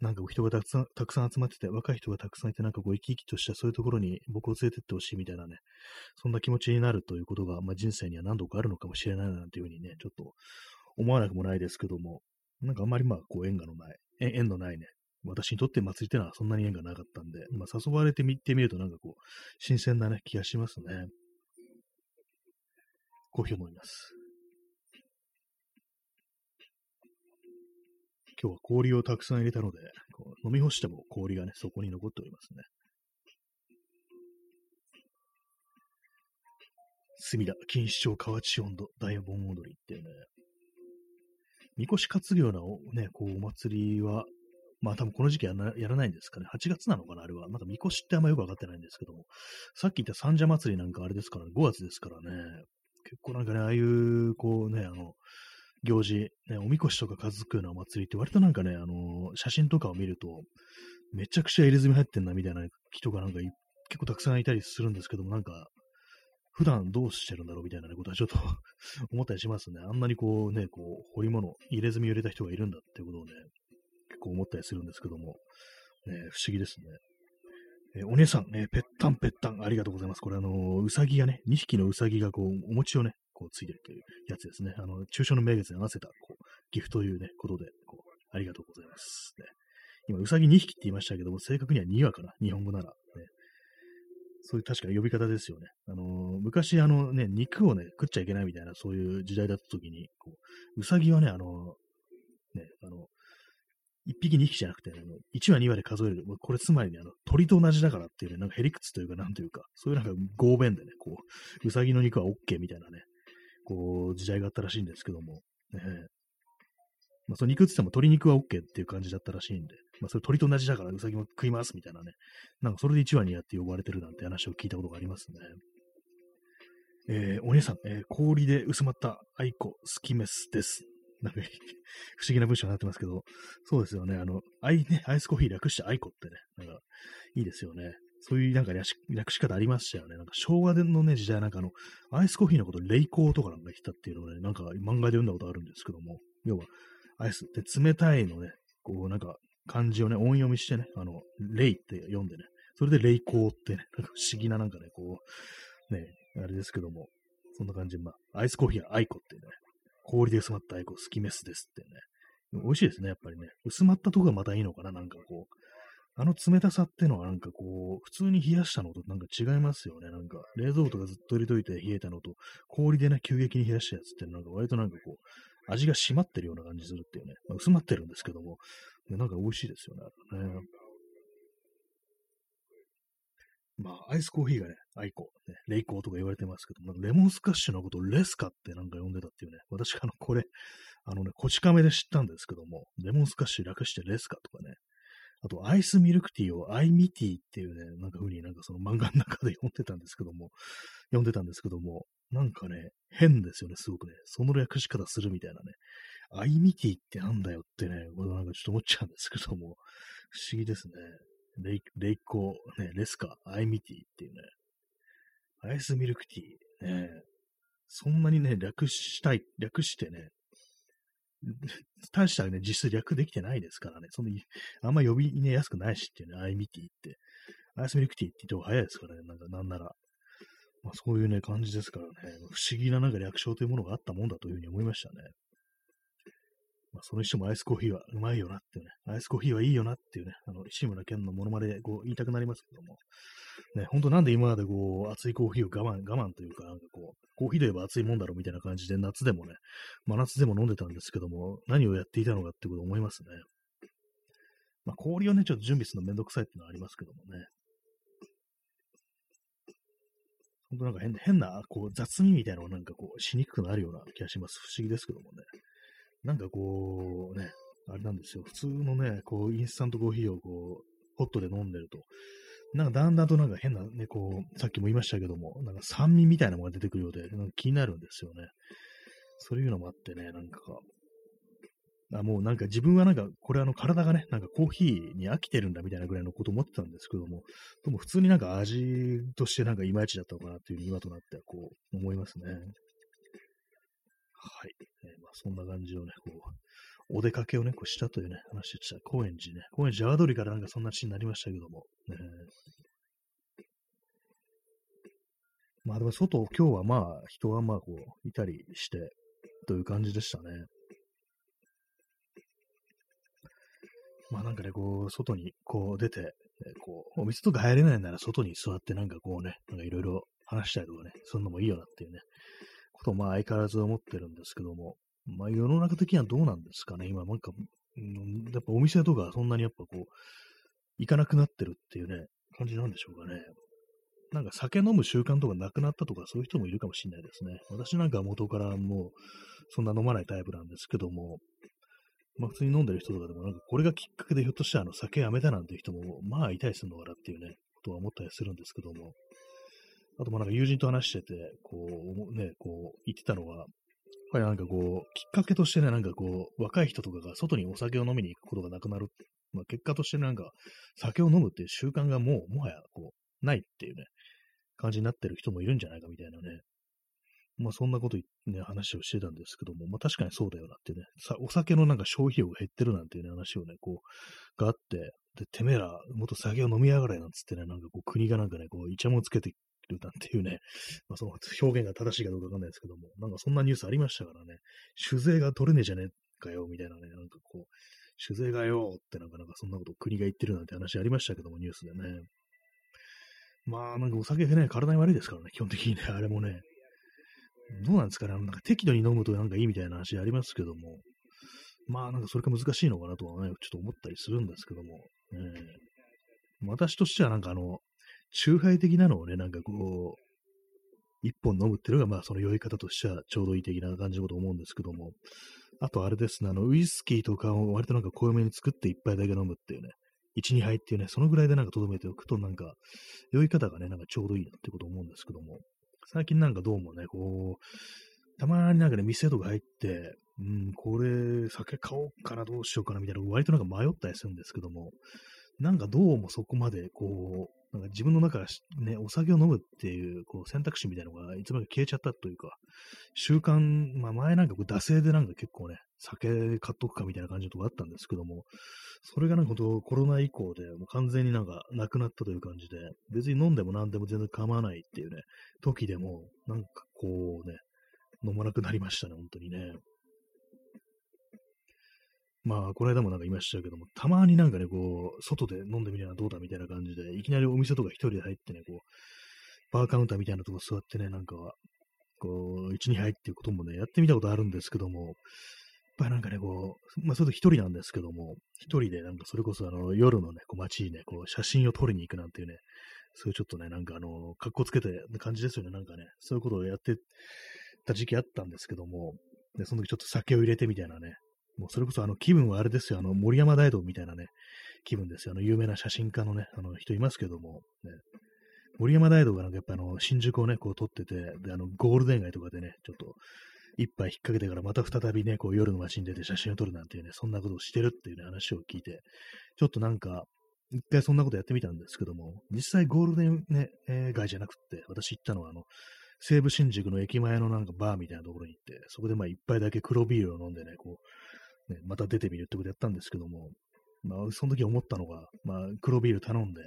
なんか人がたくさん、たくさん集まってて、若い人がたくさんいて、なんかこう生き生きとしたそういうところに僕を連れてってほしいみたいなね、そんな気持ちになるということが、まあ、人生には何度かあるのかもしれないなんていうふうにね、ちょっと思わなくもないですけども、なんかあんまりまあ、こう縁がのない、縁のないね、私にとって祭りってのはそんなに縁がなかったんで、まあ、誘われてみてみるとなんかこう、新鮮なね、気がしますね。コーヒーを飲みます。今日は氷をたくさん入れたので、こう飲み干しても氷がね、そこに残っておりますね。隅田、錦糸町、河内温度、大盆踊りっていうね、みこし担ぐようなね、こう、お祭りは、まあ多分この時期ややらないんですかね。8月なのかなあれは。まだみこしってあんまよくわかってないんですけども。さっき言った三社祭りなんかあれですからね、5月ですからね。結構なんかね、ああいう、こうね、あの、行事、ね、おみこしとか数くようなお祭りって割となんかね、あの、写真とかを見ると、めちゃくちゃ入れ墨入ってんなみたいな人がなんか結構たくさんいたりするんですけども、なんか、普段どうしてるんだろうみたいなことはちょっと (laughs) 思ったりしますね。あんなにこうね、こう、彫り物、入れ墨を入れた人がいるんだってことをね、構思ったりするんですけども、ね、不思議ですね。えー、お姉さん、えー、ぺったんぺったん、ありがとうございます。これあのー、うさぎがね、2匹のうさぎがこう、お餅をね、こうついてるというやつですね。あの、中小の名月に合わせた、こう、ギフというね、ことで、こう、ありがとうございます。ね、今、うさぎ2匹って言いましたけども、正確には2羽かな、日本語なら。ね、そういう確か呼び方ですよね。あのー、昔、あのね、肉をね、食っちゃいけないみたいな、そういう時代だった時に、こう、うさぎはね、あのー、ね、あの、一匹二匹じゃなくて、ね、一話二話で数える。これつまりね、あの、鳥と同じだからっていうね、なんかへりくつというか、なんというか、そういうなんか合弁でね、こう、うさぎの肉は OK みたいなね、こう、時代があったらしいんですけども、ね、まあ、その肉って言っても鶏肉は OK っていう感じだったらしいんで、まあ、それ鳥と同じだからうさぎも食いますみたいなね、なんかそれで一羽二羽って呼ばれてるなんて話を聞いたことがありますね。えー、お姉さん、えー、氷で薄まった愛子、好きメスです。なんか (laughs) 不思議な文章になってますけど、そうですよね。あの、アイね、アイスコーヒー略してアイコってね、なんか、いいですよね。そういうなんか略し方ありましたよね。なんか昭和のね、時代なんかあの、アイスコーヒーのこと、レイコーとかなんか言ったっていうのをね、なんか漫画で読んだことあるんですけども、要は、アイスって冷たいのね、こうなんか漢字をね、音読みしてね、あの、レイって読んでね、それでレイコーってね、なんか不思議ななんかね、こう、ね、あれですけども、そんな感じで、まあ、アイスコーヒーはアイコってね、氷で薄まったアイコ好きメスですってね。美味しいですね、やっぱりね。薄まったとこがまたいいのかな、なんかこう。あの冷たさってのはなんかこう、普通に冷やしたのとなんか違いますよね。なんか、冷蔵庫とかずっと入れといて冷えたのと、氷でね、急激に冷やしたやつってなんか割となんかこう、味が締まってるような感じするっていうね。まあ、薄まってるんですけども、なんか美味しいですよね。ねまあ、アイスコーヒーがね、アイコ、ね、レイコーとか言われてますけど、なんかレモンスカッシュのことをレスカってなんか呼んでたっていうね、私あの、これ、あのね、こち亀で知ったんですけども、レモンスカッシュ略してレスカとかね、あと、アイスミルクティーをアイミティっていうね、なんか風になんかその漫画の中で読んでたんですけども、読んでたんですけども、なんかね、変ですよね、すごくね。その略し方するみたいなね。アイミティってなんだよってね、これなんかちょっと思っちゃうんですけども、不思議ですね。レイ、レイコー、ね、レスカ、アイミティっていうね、アイスミルクティー、ね、そんなにね、略したい、略してね、大したね、実質略できてないですからね、その、あんま呼びねやすくないしっていうね、アイミティって。アイスミルクティーって言っても早いですからね、なんかなんなら。まあそういうね、感じですからね、不思議ななんか略称というものがあったもんだというふうに思いましたね。まあ、それにしてもアイスコーヒーはうまいよなっていうね、アイスコーヒーはいいよなっていうね、あの、志村けんのモノマネでこう言いたくなりますけども、ね、ほんとなんで今までこう、熱いコーヒーを我慢、我慢というか、なんかこう、コーヒーといえば熱いもんだろうみたいな感じで夏でもね、真夏でも飲んでたんですけども、何をやっていたのかってことを思いますね。まあ、氷をね、ちょっと準備するのめんどくさいっていうのはありますけどもね。ほんとなんか変変な、こう、雑味みたいなのがなんかこう、しにくくなるような気がします。不思議ですけどもね。なんかこう、ね、あれなんですよ。普通のね、こう、インスタントコーヒーをこう、ホットで飲んでると、なんかだんだんとなんか変なね、こう、さっきも言いましたけども、なんか酸味みたいなものが出てくるようで、なんか気になるんですよね。そういうのもあってね、なんか、あもうなんか自分はなんか、これあの体がね、なんかコーヒーに飽きてるんだみたいなぐらいのこと思ってたんですけども、でも普通になんか味としてなんかいまいちだったのかなっていう今となってはこう思いますね。はい。えー、まあ、そんな感じをね、こう、お出かけをね、こうしたというね、話でした。高円寺ね。高円寺阿波通りからなんかそんなシーンになりましたけども。ね、まあでも外、今日はまあ人はまあこう、いたりしてという感じでしたね。まあなんかね、こう、外にこう出て、こう、お店とか入れないなら外に座ってなんかこうね、なんかいろいろ話したりとかね、そんなのもいいよなっていうね、ことをまあ相変わらず思ってるんですけども、まあ世の中的にはどうなんですかね、今なんか、やっぱお店とかそんなにやっぱこう、行かなくなってるっていうね、感じなんでしょうかね。なんか酒飲む習慣とかなくなったとかそういう人もいるかもしれないですね。私なんかは元からもうそんな飲まないタイプなんですけども、まあ普通に飲んでる人とかでも、なんかこれがきっかけでひょっとしたらあの酒やめたなんていう人も、まあいたりするのかなっていうね、ことは思ったりするんですけども、あとまあなんか友人と話してて、こう、ね、こう言ってたのは、やっぱりなんかこう、きっかけとしてね、なんかこう、若い人とかが外にお酒を飲みに行くことがなくなるって。まあ結果としてなんか、酒を飲むっていう習慣がもう、もはやこう、ないっていうね、感じになってる人もいるんじゃないかみたいなね、まあそんなことね、話をしてたんですけども、まあ確かにそうだよなってね、さお酒のなんか消費量が減ってるなんていうね、話をね、こう、があって、で、てめえら、もっと酒を飲みやがれなんつってね、なんかこう国がなんかね、こう、イチャモンつけてるなんていうね、(laughs) まあその表現が正しいかどうかわかんないですけども、なんかそんなニュースありましたからね、酒税が取れねえじゃねえかよ、みたいなね、なんかこう、酒税がよってなんかなんかそんなこと国が言ってるなんて話ありましたけども、ニュースでね。まあ、なんかお酒がね、体に悪いですからね、基本的にね、あれもね。どうなんですかね、なんか適度に飲むとなんかいいみたいな話ありますけども、まあなんかそれか難しいのかなとはね、ちょっと思ったりするんですけども、えー、私としてはなんかあの、中杯的なのをね、なんかこう、一本飲むっていうのがまあその酔い方としてはちょうどいい的な感じのこと思うんですけども、あとあれですね、あの、ウイスキーとかを割となんか濃いめに作って一杯だけ飲むっていうね、1、2杯っていうね、そのぐらいでなんか留めておくとなんか、酔い方がね、なんかちょうどいいなってこと思うんですけども、最近なんかどうもね、こう、たまになんかね、店とか入って、うん、これ、酒買おうかな、どうしようかな、みたいな、割となんか迷ったりするんですけども、なんかどうもそこまで、こう、なんか自分の中からね、お酒を飲むっていう、こう、選択肢みたいなのがいつまで消えちゃったというか、習慣、まあ前なんかこう、惰性でなんか結構ね、酒買っとくかみたいな感じのとこあったんですけども、それがなんかコロナ以降で、もう完全になんかなくなったという感じで、別に飲んでも何でも全然構わないっていうね、時でも、なんかこうね、飲まなくなりましたね、本当にね。まあ、この間もなんか言いましたけども、たまになんかね、こう、外で飲んでみるのはどうだみたいな感じで、いきなりお店とか一人で入ってね、こう、バーカウンターみたいなとこ座ってね、なんか、こう、1、2杯っていうこともね、やってみたことあるんですけども、やっぱりなんかね、こう、まあ、それと一人なんですけども、一人でなんかそれこそあの、夜のね、こう街にね、こう、写真を撮りに行くなんていうね、そういうちょっとね、なんかあの、格好つけて感じですよね、なんかね、そういうことをやってた時期あったんですけども、で、その時ちょっと酒を入れてみたいなね、もうそれこそあの、気分はあれですよ、あの、森山大道みたいなね、気分ですよ、あの、有名な写真家のね、あの、人いますけども、ね、森山大道がなんかやっぱあの、新宿をね、こう撮ってて、で、あの、ゴールデン街とかでね、ちょっと、一杯引っ掛けてからまた再びね、こう夜の街に出て写真を撮るなんていうね、そんなことをしてるっていうね、話を聞いて、ちょっとなんか、一回そんなことやってみたんですけども、実際ゴールデンね、えー、街じゃなくって、私行ったのはあの、西武新宿の駅前のなんかバーみたいなところに行って、そこでまあ一杯だけ黒ビールを飲んでね、こう、ね、また出てみるってことやったんですけども、まあその時思ったのが、まあ黒ビール頼んで、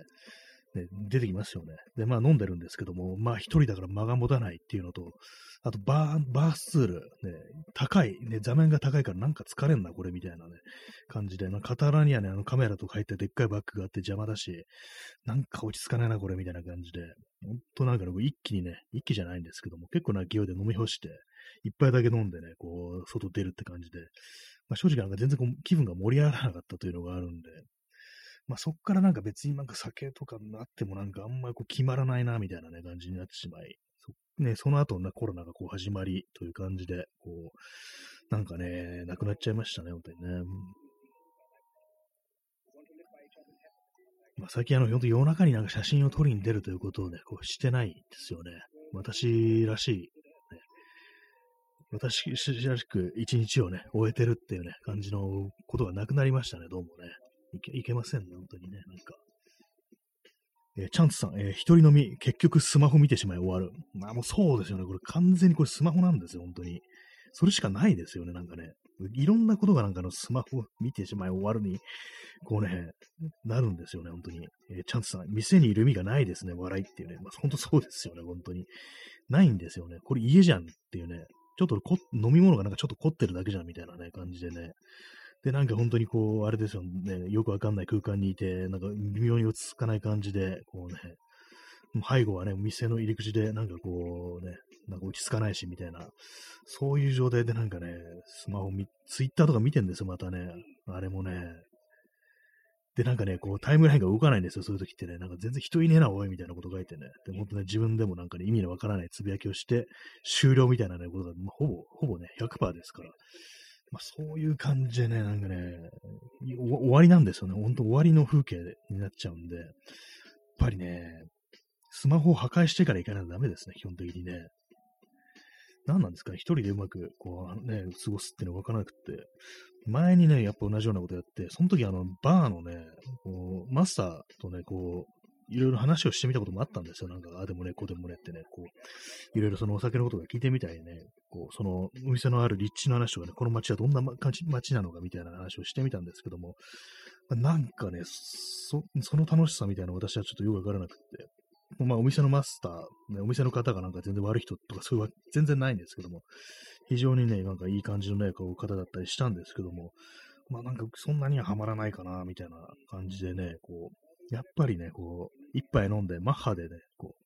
ね、出てきますよね。で、まあ飲んでるんですけども、まあ一人だから間が持たないっていうのと、あとバー、バースツール、ね、高い、ね、座面が高いからなんか疲れんな、これみたいなね、感じで、まあ、傍らにはね、あのカメラとか入ってでっかいバッグがあって邪魔だし、なんか落ち着かないな、これみたいな感じで、ほんとなんかね、一気にね、一気じゃないんですけども、結構な勢いで飲み干して、一杯だけ飲んでね、こう、外出るって感じで、まあ、正直なんか全然こう気分が盛り上がらなかったというのがあるんで、まあ、そっからなんか別になんか酒とかになってもなんかあんまりこう決まらないなみたいなね感じになってしまい、そ,、ね、その後なコロナがこう始まりという感じで、こう、なんかね、なくなっちゃいましたね、本当にね。まあ、最近あの、本当夜中になんか写真を撮りに出るということをね、こうしてないんですよね。私らしい、ね、私らしく一日をね、終えてるっていうね、感じのことがなくなりましたね、どうもね。いけいけませんね、本当にね、なんか。えー、チャンツさん、えー、一人飲み、結局スマホ見てしまい終わる。まあもうそうですよね。これ完全にこれスマホなんですよ、本当に。それしかないですよね、なんかね。いろんなことがなんかのスマホ見てしまい終わるに、こうね、なるんですよね、本当に。えー、チャンツさん、店にいる意味がないですね、笑いっていうね。まあ本当そうですよね、本当に。ないんですよね。これ家じゃんっていうね。ちょっとこ飲み物がなんかちょっと凝ってるだけじゃんみたいなね、感じでね。で、なんか本当にこう、あれですよね、よくわかんない空間にいて、なんか微妙に落ち着かない感じで、こうね、背後はね、店の入り口で、なんかこうね、なんか落ち着かないし、みたいな、そういう状態でなんかね、スマホ見、ツイッターとか見てんですよ、またね。あれもね。で、なんかね、こう、タイムラインが動かないんですよ、そういう時ってね。なんか全然人いねえな、おい、みたいなこと書いてね。で、本当ね、自分でもなんかね、意味のわからないつぶやきをして、終了みたいなね、ことが、まあ、ほぼ、ほぼね、100%ですから。まあ、そういう感じでね、なんかね、終わりなんですよね。ほんと終わりの風景になっちゃうんで、やっぱりね、スマホを破壊してから行かないとダメですね、基本的にね。何なんですかね、一人でうまく、こう、ね、過ごすっていうのがわからなくて、前にね、やっぱ同じようなことやって、その時あの、バーのね、こう、マスターとね、こう、いろいろ話をしてみたこともあったんですよ。なんか、あでもね、こうでもねってね、こう、いろいろそのお酒のことが聞いてみたいね、こう、そのお店のある立地の話とかね、この街はどんな街なのかみたいな話をしてみたんですけども、なんかね、そその楽しさみたいなの私はちょっとよくわからなくて、まあお店のマスター、ね、お店の方がなんか全然悪い人とかそういうわ全然ないんですけども、非常にね、なんかいい感じのね、こう方だったりしたんですけども、まあなんかそんなにはハマらないかな、みたいな感じでね、こう、やっぱりね、こう、一杯飲んで、マッハでね、こう、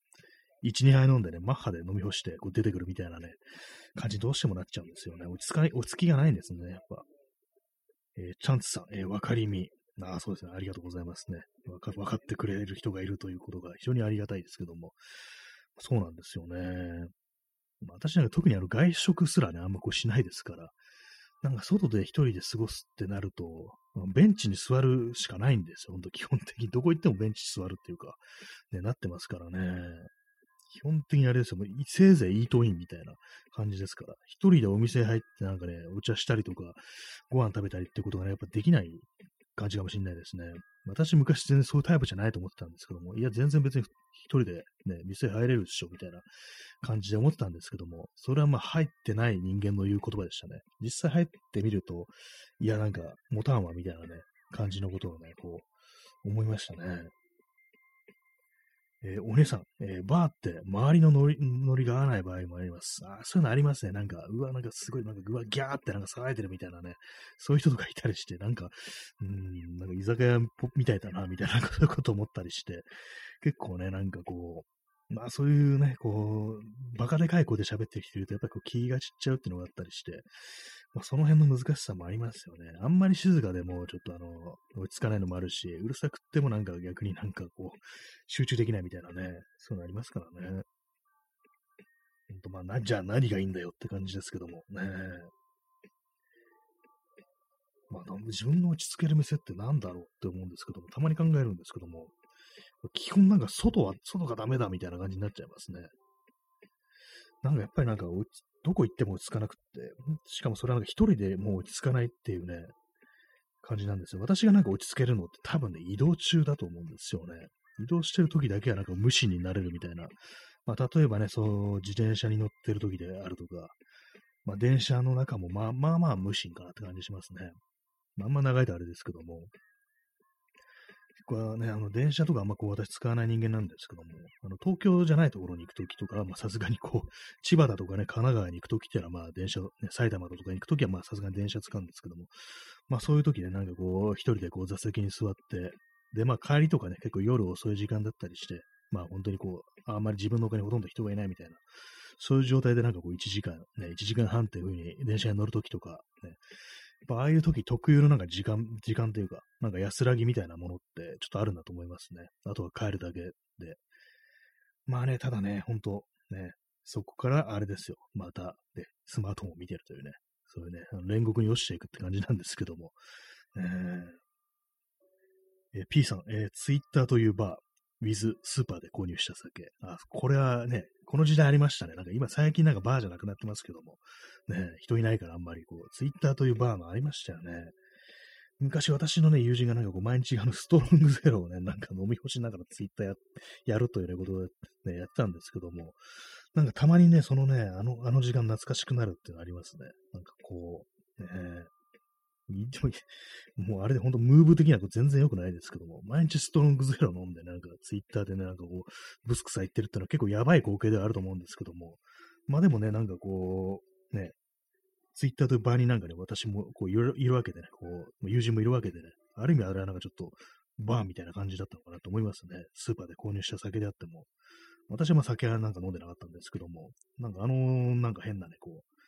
一、二杯飲んでね、マッハで飲み干して、こう出てくるみたいなね、感じどうしてもなっちゃうんですよね。落ち着かない、落ち着きがないんですね、やっぱ。えー、チャンツさん、えー、わかりみ。ああ、そうですね。ありがとうございますね。わか、分かってくれる人がいるということが非常にありがたいですけども。そうなんですよね。まあ、私なんか特にあの外食すらね、あんまこうしないですから、なんか外で一人で過ごすってなると、ベンチに座るしかないんですよ。本当基本的に。どこ行ってもベンチに座るっていうか、ね、なってますからね。基本的にあれですよ。せいぜいイートインみたいな感じですから。一人でお店入ってなんかね、お茶したりとか、ご飯食べたりってことがね、やっぱできない感じかもしれないですね。私昔全然そういうタイプじゃないと思ってたんですけども、いや、全然別に一人でね、店入れるでしょ、みたいな感じで思ってたんですけども、それはまあ入ってない人間の言う言葉でしたね。実際入ってみると、いや、なんか、持たんわ、みたいなね、感じのことをね、こう、思いましたね。えー、お姉さん、えー、バーって周りのノリノリが合わない場合もあります。あそういうのありますね。なんか、うわ、なんかすごい、なんか、うわ、ギャーってなんか騒いでるみたいなね、そういう人とかいたりして、なんか、うん、なんか居酒屋みたいだな、みたいな、そういうこと思ったりして、結構ね、なんかこう、まあそういうね、こう、バカでかい声で喋ってる人いると、やっぱりこう気が散っちゃうっていうのがあったりして、まあ、その辺の難しさもありますよね。あんまり静かでもちょっとあの、落ち着かないのもあるし、うるさくってもなんか逆になんかこう、集中できないみたいなね、そういうのありますからね。ほんとまあな、じゃあ何がいいんだよって感じですけどもね。まあ、自分の落ち着ける店って何だろうって思うんですけども、たまに考えるんですけども、基本なんか外は、外がダメだみたいな感じになっちゃいますね。なんかやっぱりなんかどこ行っても落ち着かなくって、しかもそれはなんか一人でもう落ち着かないっていうね、感じなんですよ。私がなんか落ち着けるのって多分ね、移動中だと思うんですよね。移動してる時だけはなんか無心になれるみたいな。まあ、例えばね、そう、自転車に乗ってる時であるとか、まあ、電車の中もまあまあまあ無心かなって感じしますね。まあ、あんま長いとあれですけども、僕はね、あの、電車とかあんまこう私使わない人間なんですけども、あの、東京じゃないところに行くときとか、まあさすがにこう、(laughs) 千葉だとかね、神奈川に行くときってのはまあ電車、ね、埼玉だとかに行くときはまあさすがに電車使うんですけども、まあそういうときね、なんかこう、一人でこう座席に座って、で、まあ帰りとかね、結構夜遅い時間だったりして、まあ本当にこう、あんまり自分の他にほとんど人がいないみたいな、そういう状態でなんかこう1時間、ね、1時間半っていう風に電車に乗るときとか、ね、ぱああいう時特有のなんか時間、時間というか、なんか安らぎみたいなものってちょっとあるんだと思いますね。あとは帰るだけで。まあね、ただね、ほんと、ね、そこからあれですよ。また、で、スマートフォンを見てるというね、そういうね、煉獄に落ちていくって感じなんですけども。えーえー、P さん、えー、ツイッターというバー、ウィズスーパーで購入した酒。あ、これはね、この時代ありましたね。なんか今最近なんかバーじゃなくなってますけども、ね、人いないからあんまりこう、ツイッターというバーもありましたよね。昔私のね、友人がなんかこう、毎日あの、ストロングゼロをね、なんか飲み干しながらツイッターややるというね、ことをね、やってたんですけども、なんかたまにね、そのね、あの、あの時間懐かしくなるっていうのありますね。なんかこう、ね、もうあれで本当ムーブ的なこと全然良くないですけども、毎日ストロングゼロ飲んで、なんかツイッターでね、なんかこう、ブスクさ言ってるってのは結構やばい光景ではあると思うんですけども、まあでもね、なんかこう、ね、ツイッターという場になんかね、私もこういるいるわけでね、こう、友人もいるわけでね、ある意味あれはなんかちょっと、バーみたいな感じだったのかなと思いますね。スーパーで購入した酒であっても。私はまあ酒はなんか飲んでなかったんですけども、なんかあの、なんか変なね、こう、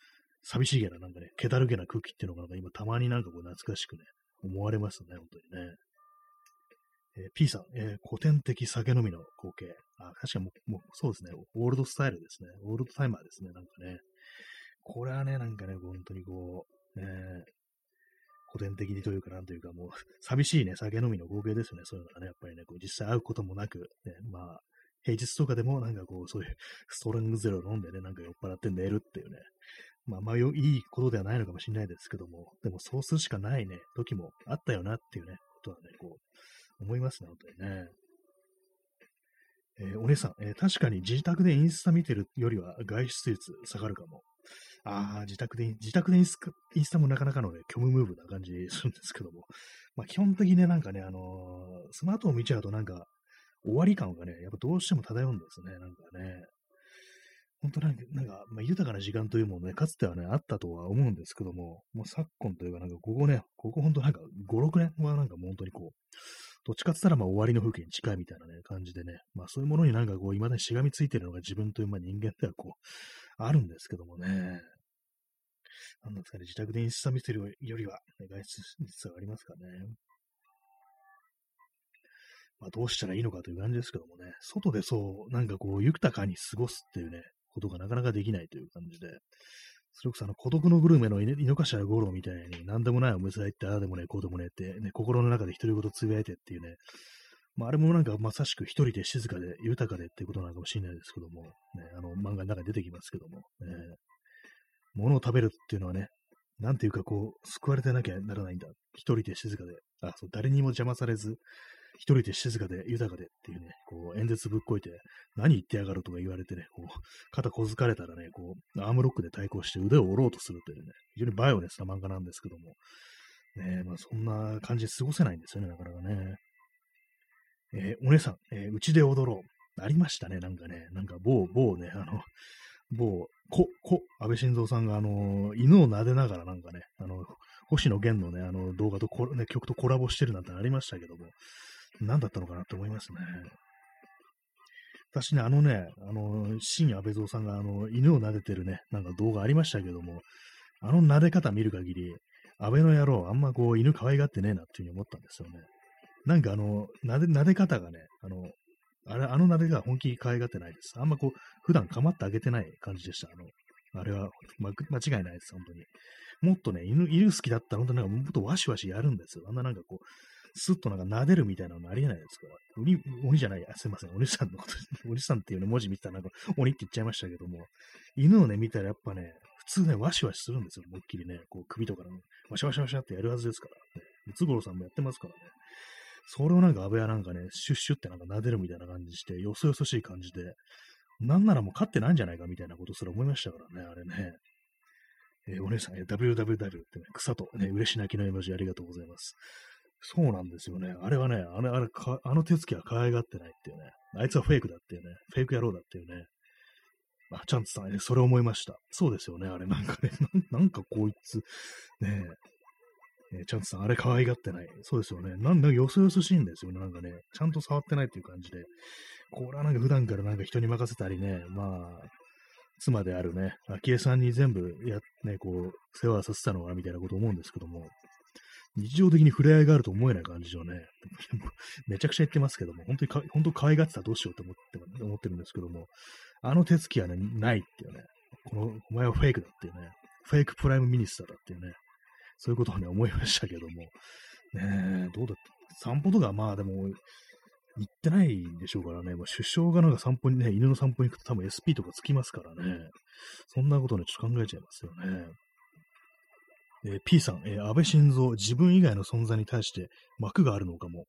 寂しげななんかね、気だるげな空気っていうのがなんか今たまになんかこう懐かしくね、思われますね、本当にね。えー、P さん、えー、古典的酒飲みの光景。あ、確かにもう、もうそうですね、オールドスタイルですね。オールドタイマーですね、なんかね。これはね、なんかね、本当にこう、ね、古典的にというか、なんというか、もう、(laughs) 寂しいね、酒飲みの合計ですよね、そういうのがね、やっぱりね、こう実際会うこともなく、ね、まあ、平日とかでもなんかこう、そういうストレングゼロ飲んでね、なんか酔っ払って寝るっていうね、まあ、まあ、いいことではないのかもしれないですけども、でもそうするしかないね、時もあったよなっていうね、ことはね、こう、思いますね、本当にね。えー、お姉さん、えー、確かに自宅でインスタ見てるよりは外出率下がるかも。ああ、自宅で、自宅でインスインスタもなかなかのね、虚無ムーブな感じするんですけども。まあ基本的にね、なんかね、あのー、スマートフォン見ちゃうとなんか、終わり感がね、やっぱどうしても漂うんですね、なんかね。本当なんか、なんかまあ、豊かな時間というものね、かつてはね、あったとは思うんですけども、もう昨今というか、なんかここね、ここ本当なんか5、6年はなんかもう本当にこう、どっちかって言ったらまあ終わりの風景に近いみたいなね、感じでね、まあそういうものになんかこう、未だにしがみついてるのが自分というまあ人間ではこう、あるんですけどもね。なんですかね、自宅でインスタ見てるよりは、ね、外出率がありますかね。まあ、どうしたらいいのかという感じですけどもね、外でそう、なんかこう、豊かに過ごすっていうね、ことがなかなかできないという感じで、それこそあの、孤独のグルメの井の頭五郎みたいに、なんでもないお店入って、ああでもね、こうでもねって、ね、心の中で独り言つぶやいてっていうね、まあ、あれもなんかまさしく一人で静かで豊かでっていうことなのかもしれないですけども、ね、あの、漫画の中に出てきますけども、ね、物を食べるっていうのはね、なんていうかこう、救われてなきゃならないんだ。一人で静かで、あ、そう、誰にも邪魔されず、一人で静かで豊かでっていうね、こう演説ぶっこいて、何言ってやがるとか言われてね、こう、肩小づかれたらね、こう、アームロックで対抗して腕を折ろうとするというね、非常にバイオレスな漫画なんですけども、ね、まあそんな感じで過ごせないんですよね、なかなかね。えー、お姉さん、えー、うちで踊ろう。ありましたね、なんかね、なんか某、某ね、あの、某、こ、こ、安倍晋三さんが、あの、犬を撫でながらなんかね、あの、星野源のね、あの動画とこ、ね、曲とコラボしてるなんてありましたけども、何だったのかなって思いますね。私ね、あのね、あの、新安倍蔵さんが、あの、犬を撫でてるね、なんか動画ありましたけども、あの撫で方見る限り、安倍の野郎、あんまこう、犬可愛がってねえなっていうふうに思ったんですよね。なんかあの、撫で、撫で方がね、あの、あれ、あの撫でが本気可愛がってないです。あんまこう、普段構ってあげてない感じでした。あの、あれは、ま、間違いないです、本当に。もっとね、犬、犬好きだったら、本当なんかもっとワシワシやるんですよ。あんななんかこう、スッとなんか撫でるみたいなのありえないですか？ら。鬼、鬼じゃないや、すいません。おじさんのこと、おじさんっていうね、文字見たらなんか鬼って言っちゃいましたけども、犬をね、見たらやっぱね、普通ね、ワシワシするんですよ。思いっきりね、こう首とかの、ワシワシワシってやるはずですから。ね、ムツゴロウさんもやってますからね。それをなんか安倍はなんかね、シュッシュってなんか撫でるみたいな感じして、よそよそしい感じで、なんならもう勝ってないんじゃないかみたいなことすら思いましたからね、あれね。えー、お姉さん、えー、WWW ってね、草とね、嬉し泣きの絵文字ありがとうございます。そうなんですよね。あれはね、あれ、あれか、あの手つきは可愛がってないっていうね。あいつはフェイクだっていうね。フェイク野郎だっていうね。まあ、チャンツさん、ね、それ思いました。そうですよね、あれなんかね、(laughs) なんかこいつ、ねえ、えチャンツさん、あれ可愛がってない。そうですよね。なんだよそよそしいんですよね、なんかね。ちゃんと触ってないっていう感じで。これはなんか普段からなんか人に任せたりね、まあ、妻であるね、昭恵さんに全部や、ね、こう、世話させたのかみたいなこと思うんですけども、日常的に触れ合いがあると思えない感じのね、(laughs) めちゃくちゃ言ってますけども、本当にか、本当可愛がってたらどうしようと思って思ってるんですけども、あの手つきはね、ないっていうね、この、お前はフェイクだっていうね、 fake prime minister だっていうね、そういうことをね、思いましたけども、ね、どうだった？散歩とかまあでも、行ってないんでしょうからね、もう首相がなんか散歩にね、犬の散歩に行くと多分 SP とかつきますからね、そんなことね、ちょっと考えちゃいますよね。えー、P さん、えー、安倍晋三、自分以外の存在に対して幕があるのかも。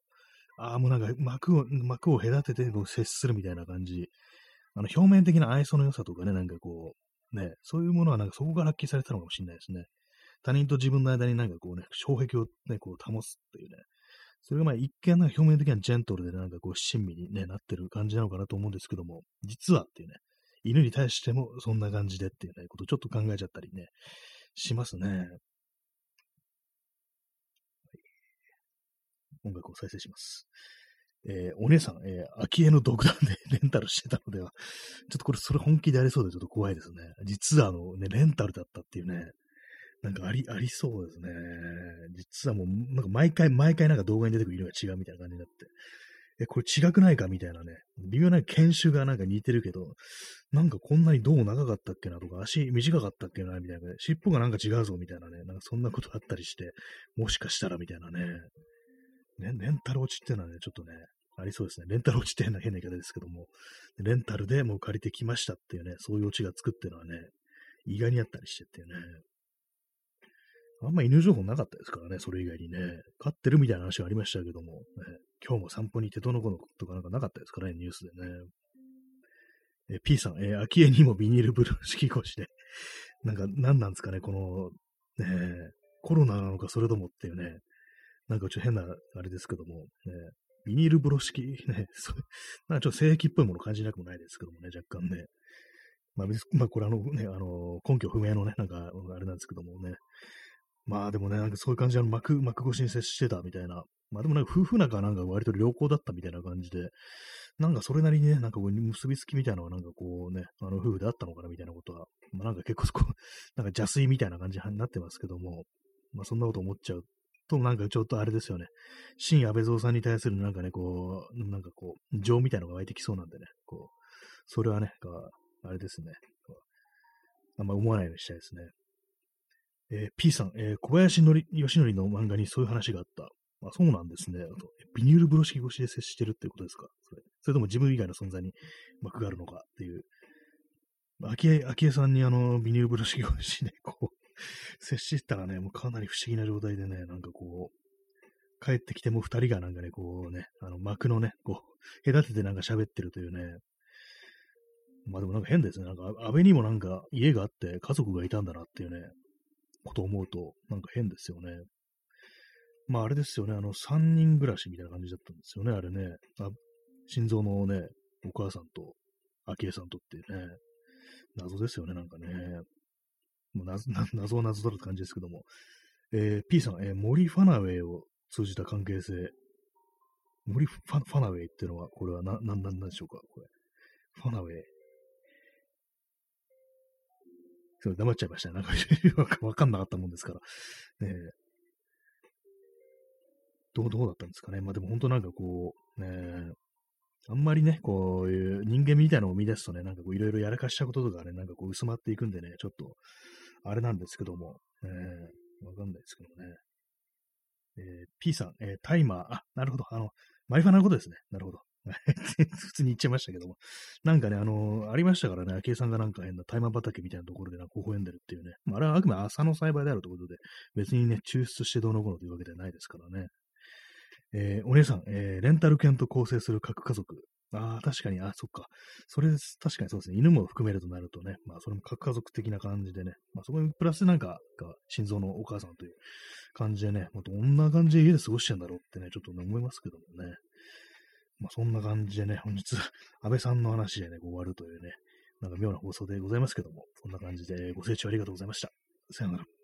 ああ、もうなんか幕を、幕を隔てて接するみたいな感じ。あの、表面的な愛想の良さとかね、なんかこう、ね、そういうものはなんかそこが発揮されたのかもしれないですね。他人と自分の間になんかこうね、障壁をね、こう保つっていうね。それがまあ一見なんか表面的にはジェントルでなんかこう親身に、ね、なってる感じなのかなと思うんですけども、実はっていうね、犬に対してもそんな感じでっていうね、ことちょっと考えちゃったりね、しますね。音楽を再生します。えー、お姉さん、えー、秋江の独断で (laughs) レンタルしてたのでは、ちょっとこれ、それ本気でありそうでちょっと怖いですね。実はあのね、レンタルだったっていうね、なんかあり、ありそうですね。実はもう、なんか毎回、毎回なんか動画に出てくる色が違うみたいな感じになって。え、これ違くないかみたいなね。微妙な犬種がなんか似てるけど、なんかこんなに胴長かったっけなとか、足短かったっけなみたいな、尻尾がなんか違うぞみたいなね。なんかそんなことあったりして、もしかしたらみたいなね。ね、レンタル落ちっていうのはね、ちょっとね、ありそうですね。レンタル落ちって変な変な言い方ですけども、レンタルでもう借りてきましたっていうね、そういうオチがつくっていうのはね、意外にあったりしてっていうね。あんま犬情報なかったですからね、それ以外にね。飼ってるみたいな話がありましたけども、ね、今日も散歩に行ってどの子のとかなんかなかったですからね、ニュースでね。え P さん、えー、空き家にもビニールブルー式越しで、なんか何なんですかね、この、ね、コロナなのかそれともっていうね、なんかちょっと変な、あれですけども、ね、ビニール風呂式、(laughs) ね、そう。なんかちょっと正規っぽいものを感じなくもないですけどもね、若干ね。まあ、まあ、これあのね、あの、根拠不明のね、なんか、あれなんですけどもね。まあでもね、なんかそういう感じで幕、幕越しに接してたみたいな。まあでもなんか夫婦仲なんか割と良好だったみたいな感じで、なんかそれなりにね、なんかこう結びつきみたいなのはなんかこうね、あの夫婦であったのかなみたいなことは、まあなんか結構そこ、(laughs) なんか邪推みたいな感じになってますけども、まあそんなこと思っちゃうと、なんかちょっとあれですよね。新安倍蔵さんに対するなんかね、こう、なんかこう、情みたいなのが湧いてきそうなんでね、こう、それはね、あれですね。あんま思わないようにしたいですね。えー、P さん、えー、小林のり義則の漫画にそういう話があった。あ、そうなんですね。あとビニール風呂敷越しで接してるってことですか？それそれとも自分以外の存在に幕があるのかっていう。秋江、秋江さんにあの、ビニール風呂敷越しで、接したらね、もうかなり不思議な状態でね、なんかこう、帰ってきても二人がなんかね、こうね、あの幕のね、こう、隔ててなんか喋ってるというね、まあでもなんか変ですね。なんか安倍にもなんか家があって家族がいたんだなっていうね、ことを思うとなんか変ですよね。まああれですよね、あの三人暮らしみたいな感じだったんですよね、あれね。あ心臓のね、お母さんと、昭恵さんとっていうね、謎ですよね、なんかね。もう (laughs) 謎謎は謎だって感じですけども、えー、P さん、えー、森ファナウェイを通じた関係性。森ファファナウェイっていうのは、これは何なんなんでしょうかこれ。ファナウェイ。そう黙っちゃいましたね。なんか (laughs) わかんなかったもんですから。ねどう、どうだったんですかね。まあでも本当なんかこう、ねあんまりね、こういう人間みたいなのを生み出すとね、なんかこういろいろやらかしたこととかね、なんかこう薄まっていくんでね、ちょっとあれなんですけども、えー、わかんないですけどね。えー、P さん、えー、タイマー、あ、なるほど、あの、マイファナのことですね。なるほど。(laughs) 普通に言っちゃいましたけども。なんかね、あのー、ありましたからね、昭恵さんがなんか変なタイマー畑みたいなところでなんか微笑んでるっていうね。まあ、あれはあくまで朝の栽培であるということで、別にね、抽出してどうのこうのというわけではないですからね。えー、お姉さん、えー、レンタル犬と構成する核家族。ああ、確かに、あそっか。それ、確かにそうですね。犬も含めるとなるとね、まあ、それも核家族的な感じでね、まあ、そこにプラスなんかが、心臓のお母さんという感じでね、もうどんな感じで家で過ごしてんだろうってね、ちょっとね、思いますけどもね。まあ、そんな感じでね、本日、安倍さんの話でね、終わるというね、なんか妙な放送でございますけども、そんな感じでご清聴ありがとうございました。さよなら。